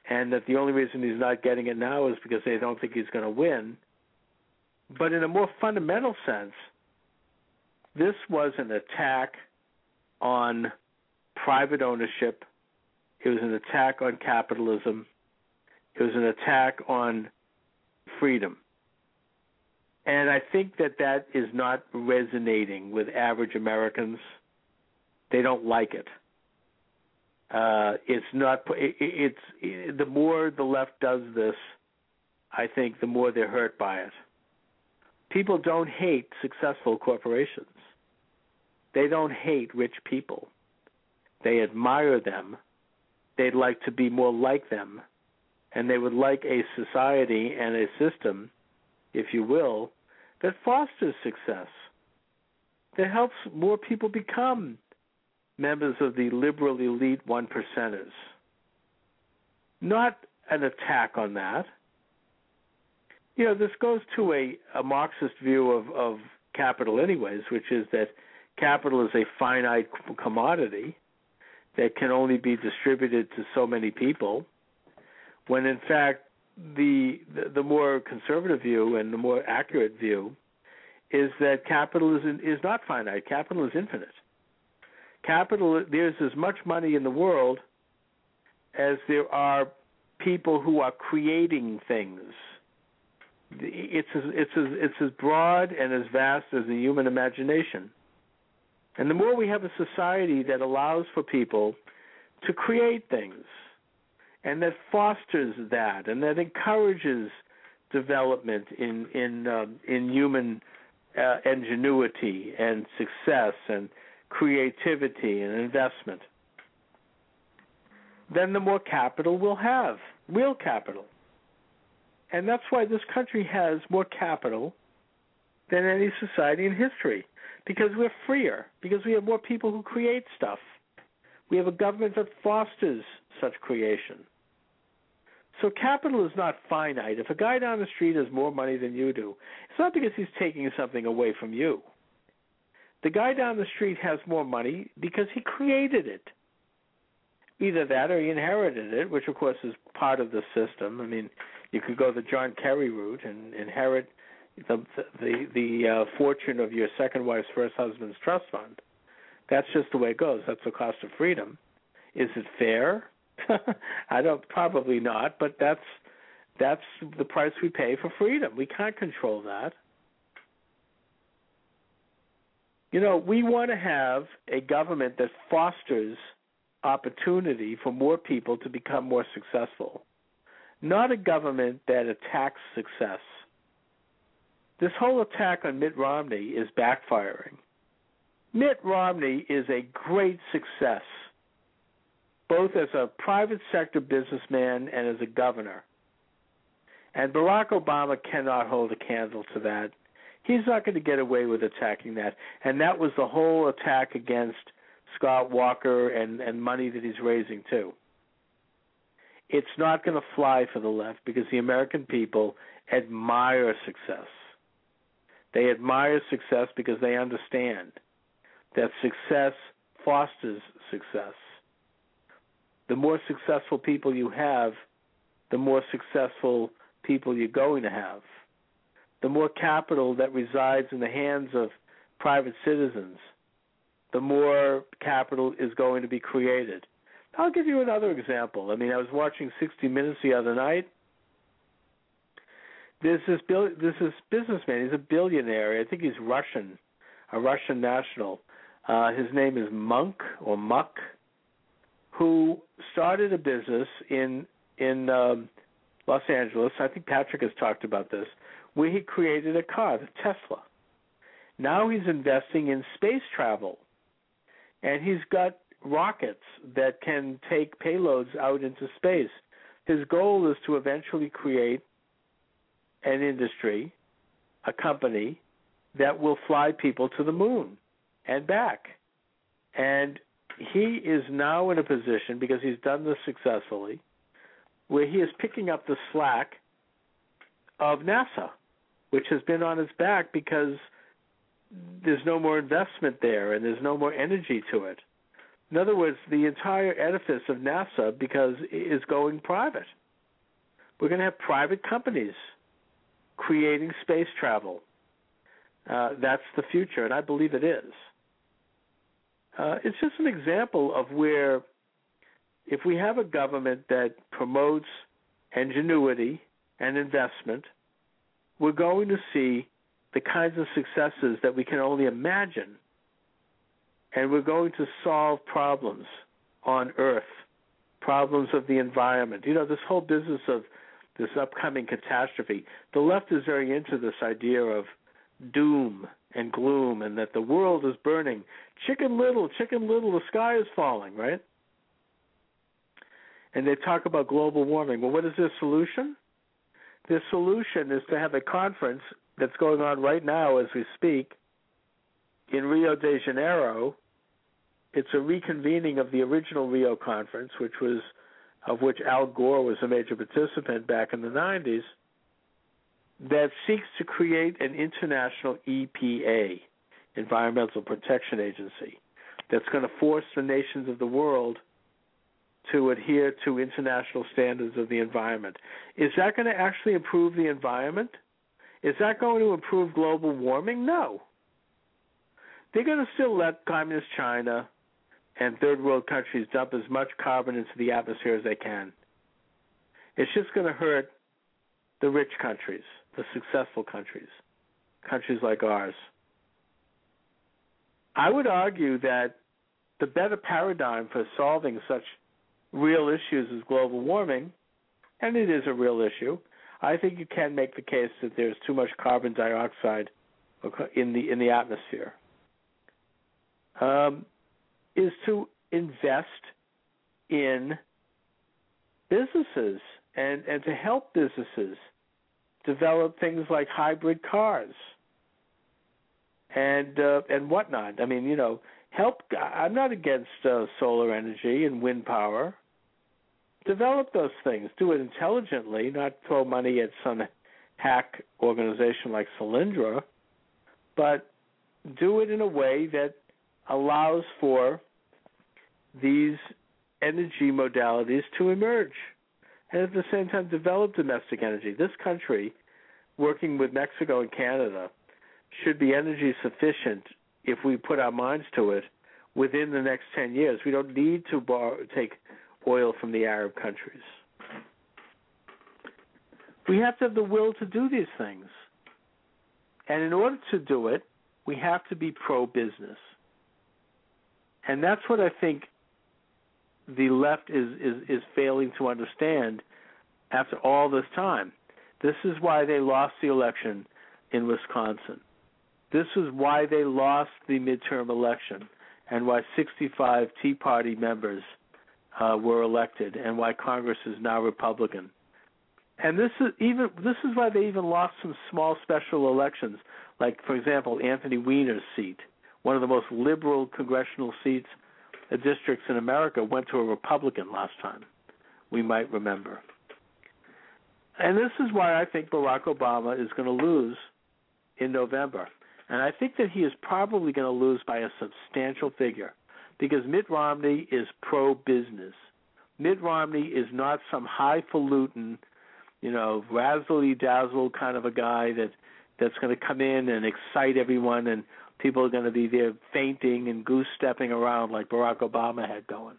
and that the only reason he's not getting it now is because they don't think he's going to win. But in a more fundamental sense, this was an attack on private ownership. It was an attack on capitalism. It was an attack on freedom. And I think that that is not resonating with average Americans. They don't like it. Uh, it's not. It, it's it, the more the left does this, I think the more they're hurt by it. People don't hate successful corporations. They don't hate rich people. They admire them. They'd like to be more like them, and they would like a society and a system, if you will, that fosters success, that helps more people become members of the liberal elite one percenters. Not an attack on that. You know, this goes to a, a Marxist view of, of capital, anyways, which is that capital is a finite commodity that can only be distributed to so many people, when in fact the, the the more conservative view and the more accurate view is that capital is is not finite. Capital is infinite capital there's as much money in the world as there are people who are creating things. It's as, it's as, it's as broad and as vast as the human imagination. And the more we have a society that allows for people to create things and that fosters that and that encourages development in in um, in human uh, ingenuity and success and creativity and investment, then the more capital we'll have, real capital. And that's why this country has more capital than any society in history because we're freer, because we have more people who create stuff. We have a government that fosters such creation. So capital is not finite. If a guy down the street has more money than you do, it's not because he's taking something away from you. The guy down the street has more money because he created it. Either that or he inherited it, which of course is part of the system. I mean, you could go the John Kerry route and inherit the the the uh, fortune of your second wife's first husband's trust fund. That's just the way it goes. That's the cost of freedom. Is it fair? I don't probably not, but that's that's the price we pay for freedom. We can't control that. You know, we want to have a government that fosters opportunity for more people to become more successful, not a government that attacks success. This whole attack on Mitt Romney is backfiring. Mitt Romney is a great success both as a private sector businessman and as a governor. And Barack Obama cannot hold a candle to that. He's not going to get away with attacking that. And that was the whole attack against Scott Walker and, and money that he's raising, too. It's not going to fly for the left because the American people admire success. They admire success because they understand that success fosters success the more successful people you have, the more successful people you're going to have. The more capital that resides in the hands of private citizens, the more capital is going to be created. I'll give you another example. I mean, I was watching 60 Minutes the other night. There's this this is businessman. He's a billionaire. I think he's Russian, a Russian national. Uh, his name is Monk or Muck who started a business in in um, Los Angeles. I think Patrick has talked about this, where he created a car, the Tesla. Now he's investing in space travel, and he's got rockets that can take payloads out into space. His goal is to eventually create an industry, a company that will fly people to the moon and back. And he is now in a position because he's done this successfully where he is picking up the slack of NASA, which has been on its back because there's no more investment there and there's no more energy to it. In other words, the entire edifice of NASA because is going private. We're going to have private companies creating space travel. Uh, that's the future, and I believe it is. Uh, it's just an example of where, if we have a government that promotes ingenuity and investment, we're going to see the kinds of successes that we can only imagine. And we're going to solve problems on Earth, problems of the environment. You know, this whole business of this upcoming catastrophe, the left is very into this idea of doom and gloom and that the world is burning. Chicken little, chicken little, the sky is falling, right? And they talk about global warming. Well, what is their solution? Their solution is to have a conference that's going on right now as we speak in Rio de Janeiro. It's a reconvening of the original Rio conference, which was of which Al Gore was a major participant back in the 90s that seeks to create an international EPA, Environmental Protection Agency, that's going to force the nations of the world to adhere to international standards of the environment. Is that going to actually improve the environment? Is that going to improve global warming? No. They're going to still let communist China and third world countries dump as much carbon into the atmosphere as they can. It's just going to hurt the rich countries, the successful countries, countries like ours. I would argue that the better paradigm for solving such real issues as global warming, and it is a real issue, I think you can make the case that there's too much carbon dioxide in the in the atmosphere. Um, is to invest in businesses and and to help businesses develop things like hybrid cars and uh, and whatnot. I mean, you know, help. I'm not against uh, solar energy and wind power. Develop those things. Do it intelligently, not throw money at some hack organization like Solyndra, but do it in a way that allows for these energy modalities to emerge and at the same time develop domestic energy. This country, working with Mexico and Canada, should be energy sufficient if we put our minds to it within the next 10 years. We don't need to borrow, take oil from the Arab countries. We have to have the will to do these things. And in order to do it, we have to be pro business. And that's what I think the left is, is, is failing to understand after all this time. This is why they lost the election in Wisconsin. This is why they lost the midterm election and why 65 Tea Party members uh, were elected and why Congress is now Republican. And this is even this is why they even lost some small special elections, like for example Anthony Weiner's seat, one of the most liberal congressional seats districts in America, went to a Republican last time. We might remember. And this is why I think Barack Obama is going to lose in November. And I think that he is probably going to lose by a substantial figure because Mitt Romney is pro business. Mitt Romney is not some highfalutin, you know, razzly dazzle kind of a guy that that's going to come in and excite everyone and people are going to be there fainting and goose stepping around like Barack Obama had going.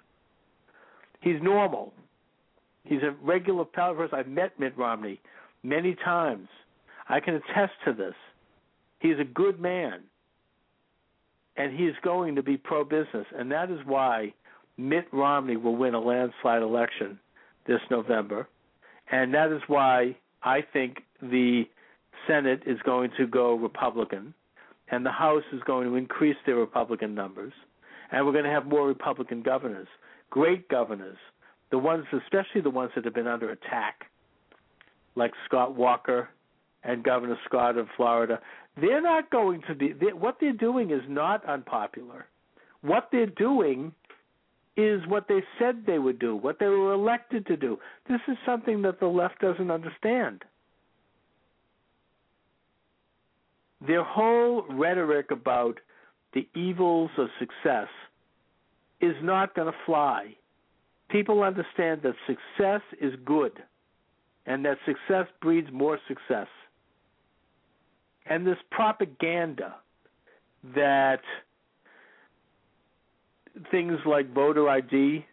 He's normal. He's a regular person. I've met Mitt Romney many times. I can attest to this. He's a good man. And he's going to be pro business. And that is why Mitt Romney will win a landslide election this November. And that is why I think the Senate is going to go Republican and the House is going to increase their Republican numbers. And we're going to have more Republican governors, great governors, the ones, especially the ones that have been under attack, like Scott Walker and Governor Scott of Florida. They're not going to be. They, what they're doing is not unpopular. What they're doing is what they said they would do, what they were elected to do. This is something that the left doesn't understand. Their whole rhetoric about the evils of success is not going to fly. People understand that success is good and that success breeds more success and this propaganda that things like voter ID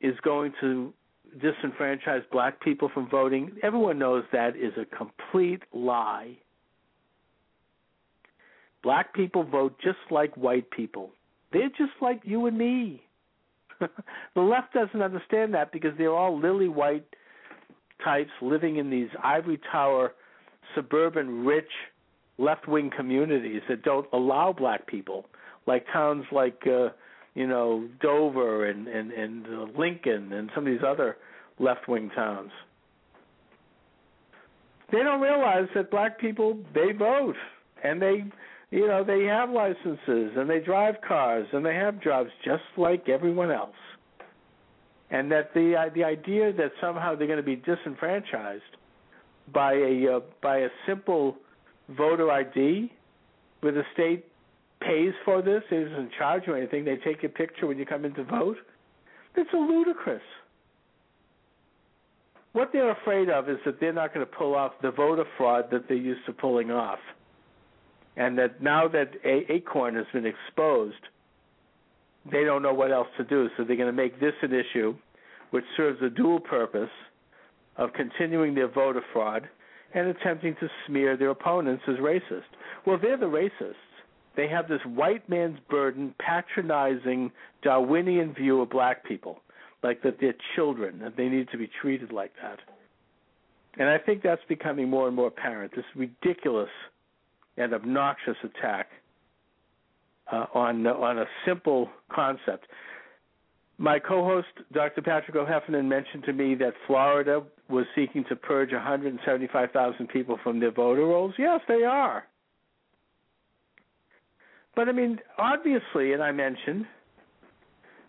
is going to disenfranchise black people from voting, everyone knows that is a complete lie. Black people vote just like white people. They're just like you and me. the left doesn't understand that because they're all lily white types living in these ivory tower suburban rich left wing communities that don't allow black people, like towns like uh, you know Dover and and and uh, Lincoln and some of these other left wing towns. They don't realize that black people they vote and they you know they have licenses and they drive cars and they have jobs just like everyone else. And that the uh, the idea that somehow they're going to be disenfranchised by a uh, by a simple voter ID, where the state pays for this, it doesn't charge you anything. They take your picture when you come in to vote. It's a ludicrous. What they're afraid of is that they're not going to pull off the voter fraud that they're used to pulling off. And that now that Acorn has been exposed, they don't know what else to do. So they're going to make this an issue which serves a dual purpose of continuing their voter fraud and attempting to smear their opponents as racist. Well, they're the racists. They have this white man's burden, patronizing Darwinian view of black people, like that they're children and they need to be treated like that. And I think that's becoming more and more apparent. This ridiculous and obnoxious attack uh, on on a simple concept. My co-host, Dr. Patrick O'Heffernan, mentioned to me that Florida was seeking to purge 175,000 people from their voter rolls. Yes, they are. But I mean, obviously, and I mentioned,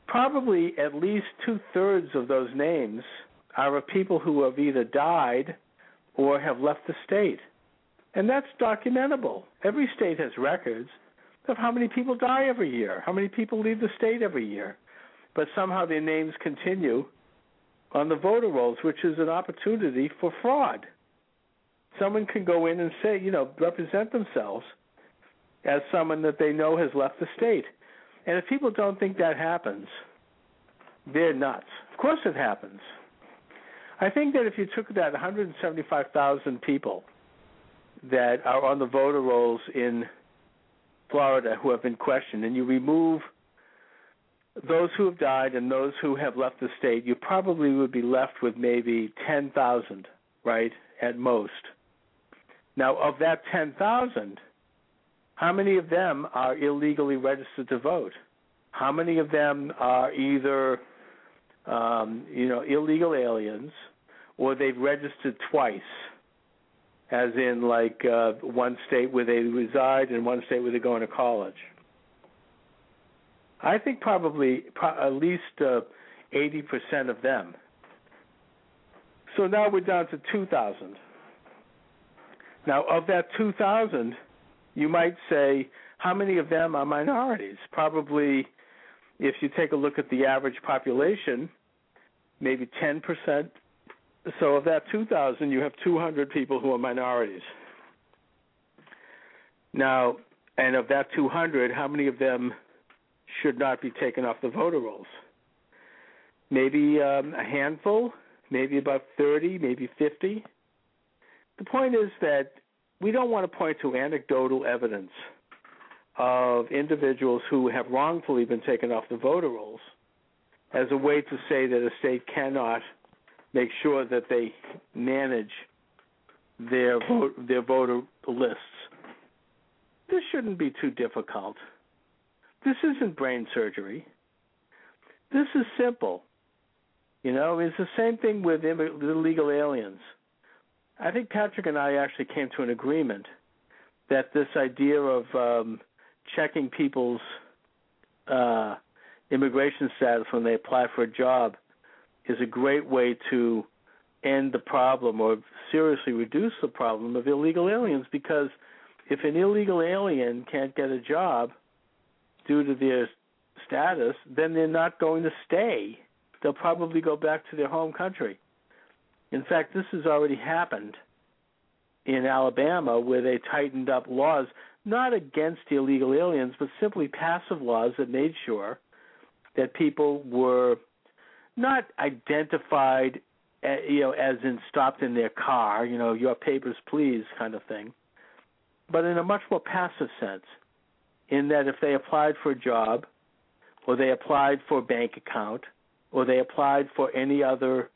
probably at least two thirds of those names are of people who have either died or have left the state. And that's documentable. Every state has records of how many people die every year, how many people leave the state every year. But somehow their names continue on the voter rolls, which is an opportunity for fraud. Someone can go in and say, you know, represent themselves as someone that they know has left the state. And if people don't think that happens, they're nuts. Of course it happens. I think that if you took that 175,000 people that are on the voter rolls in Florida who have been questioned and you remove those who have died and those who have left the state, you probably would be left with maybe 10,000, right, at most. Now, of that 10,000, how many of them are illegally registered to vote? How many of them are either um, you know, illegal aliens, or they've registered twice, as in like uh, one state where they reside and one state where they're going to college. I think probably pro- at least uh, 80% of them. So now we're down to 2,000. Now, of that 2,000, you might say, how many of them are minorities? Probably, if you take a look at the average population, maybe 10%. So of that 2,000, you have 200 people who are minorities. Now, and of that 200, how many of them should not be taken off the voter rolls? Maybe um, a handful, maybe about 30, maybe 50. The point is that we don't want to point to anecdotal evidence of individuals who have wrongfully been taken off the voter rolls as a way to say that a state cannot make sure that they manage their vote, their voter lists. This shouldn't be too difficult. This isn't brain surgery. This is simple. You know, it's the same thing with illegal aliens. I think Patrick and I actually came to an agreement that this idea of um, checking people's uh, immigration status when they apply for a job is a great way to end the problem or seriously reduce the problem of illegal aliens because if an illegal alien can't get a job due to their status, then they're not going to stay. They'll probably go back to their home country. In fact, this has already happened in Alabama where they tightened up laws not against illegal aliens, but simply passive laws that made sure that people were not identified, uh, you know, as in stopped in their car, you know, your papers please kind of thing, but in a much more passive sense, in that if they applied for a job, or they applied for a bank account, or they applied for any other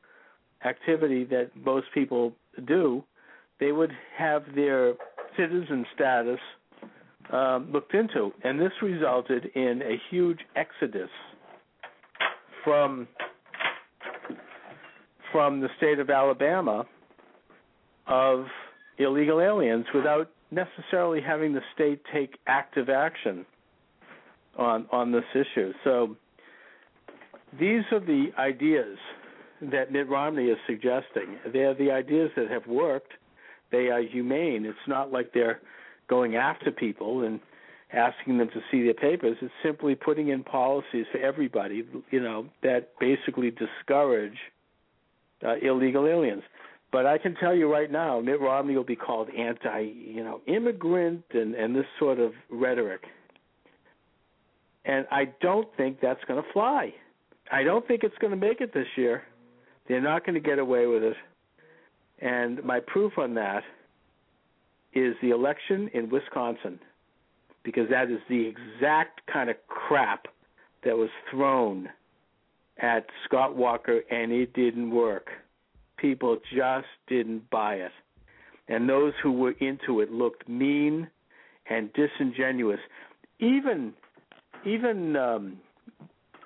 activity that most people do, they would have their citizen status um, looked into, and this resulted in a huge exodus from from the state of Alabama of illegal aliens without necessarily having the state take active action on on this issue. So these are the ideas that Mitt Romney is suggesting. They're the ideas that have worked. They are humane. It's not like they're going after people and asking them to see their papers. It's simply putting in policies for everybody, you know, that basically discourage uh, illegal aliens. But I can tell you right now, Mitt Romney will be called anti, you know, immigrant and and this sort of rhetoric. And I don't think that's going to fly. I don't think it's going to make it this year. They're not going to get away with it. And my proof on that is the election in Wisconsin, because that is the exact kind of crap that was thrown at Scott Walker, and it didn't work. People just didn't buy it. And those who were into it looked mean and disingenuous. Even even um,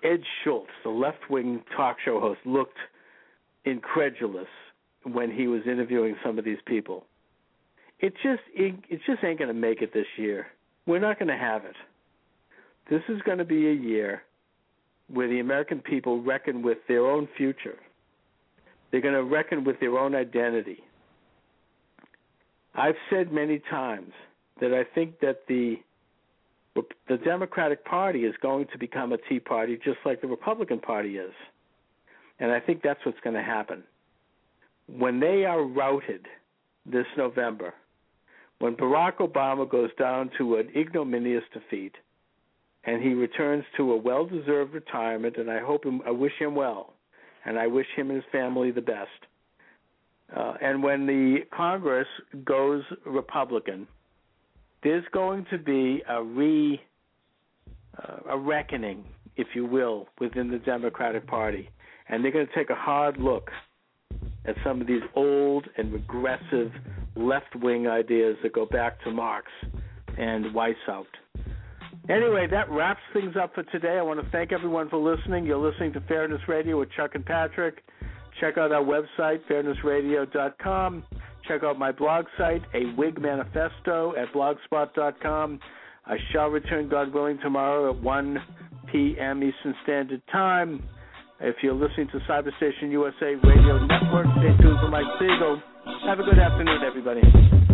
Ed Schultz, the left-wing talk show host, looked incredulous when he was interviewing some of these people. It just it, it just ain't going to make it this year. We're not going to have it. This is going to be a year where the American people reckon with their own future. They're going to reckon with their own identity. I've said many times that I think that the the Democratic Party is going to become a Tea Party just like the Republican Party is. And I think that's what's going to happen. When they are routed this November, when Barack Obama goes down to an ignominious defeat and he returns to a well deserved retirement, and I hope him, I wish him well, and I wish him and his family the best. Uh, and when the Congress goes Republican, there's going to be a re uh, a reckoning, if you will, within the Democratic Party, and they're going to take a hard look at some of these old and regressive left-wing ideas that go back to Marx and Weishaupt. Anyway, that wraps things up for today. I want to thank everyone for listening. You're listening to Fairness Radio with Chuck and Patrick. Check out our website, fairnessradio.com. Check out my blog site, A Whig Manifesto, at blogspot.com. I shall return, God willing, tomorrow at 1 p.m. Eastern Standard Time. If you're listening to Cyberstation USA Radio Network, stay tuned for Mike Siegel. Have a good afternoon, everybody.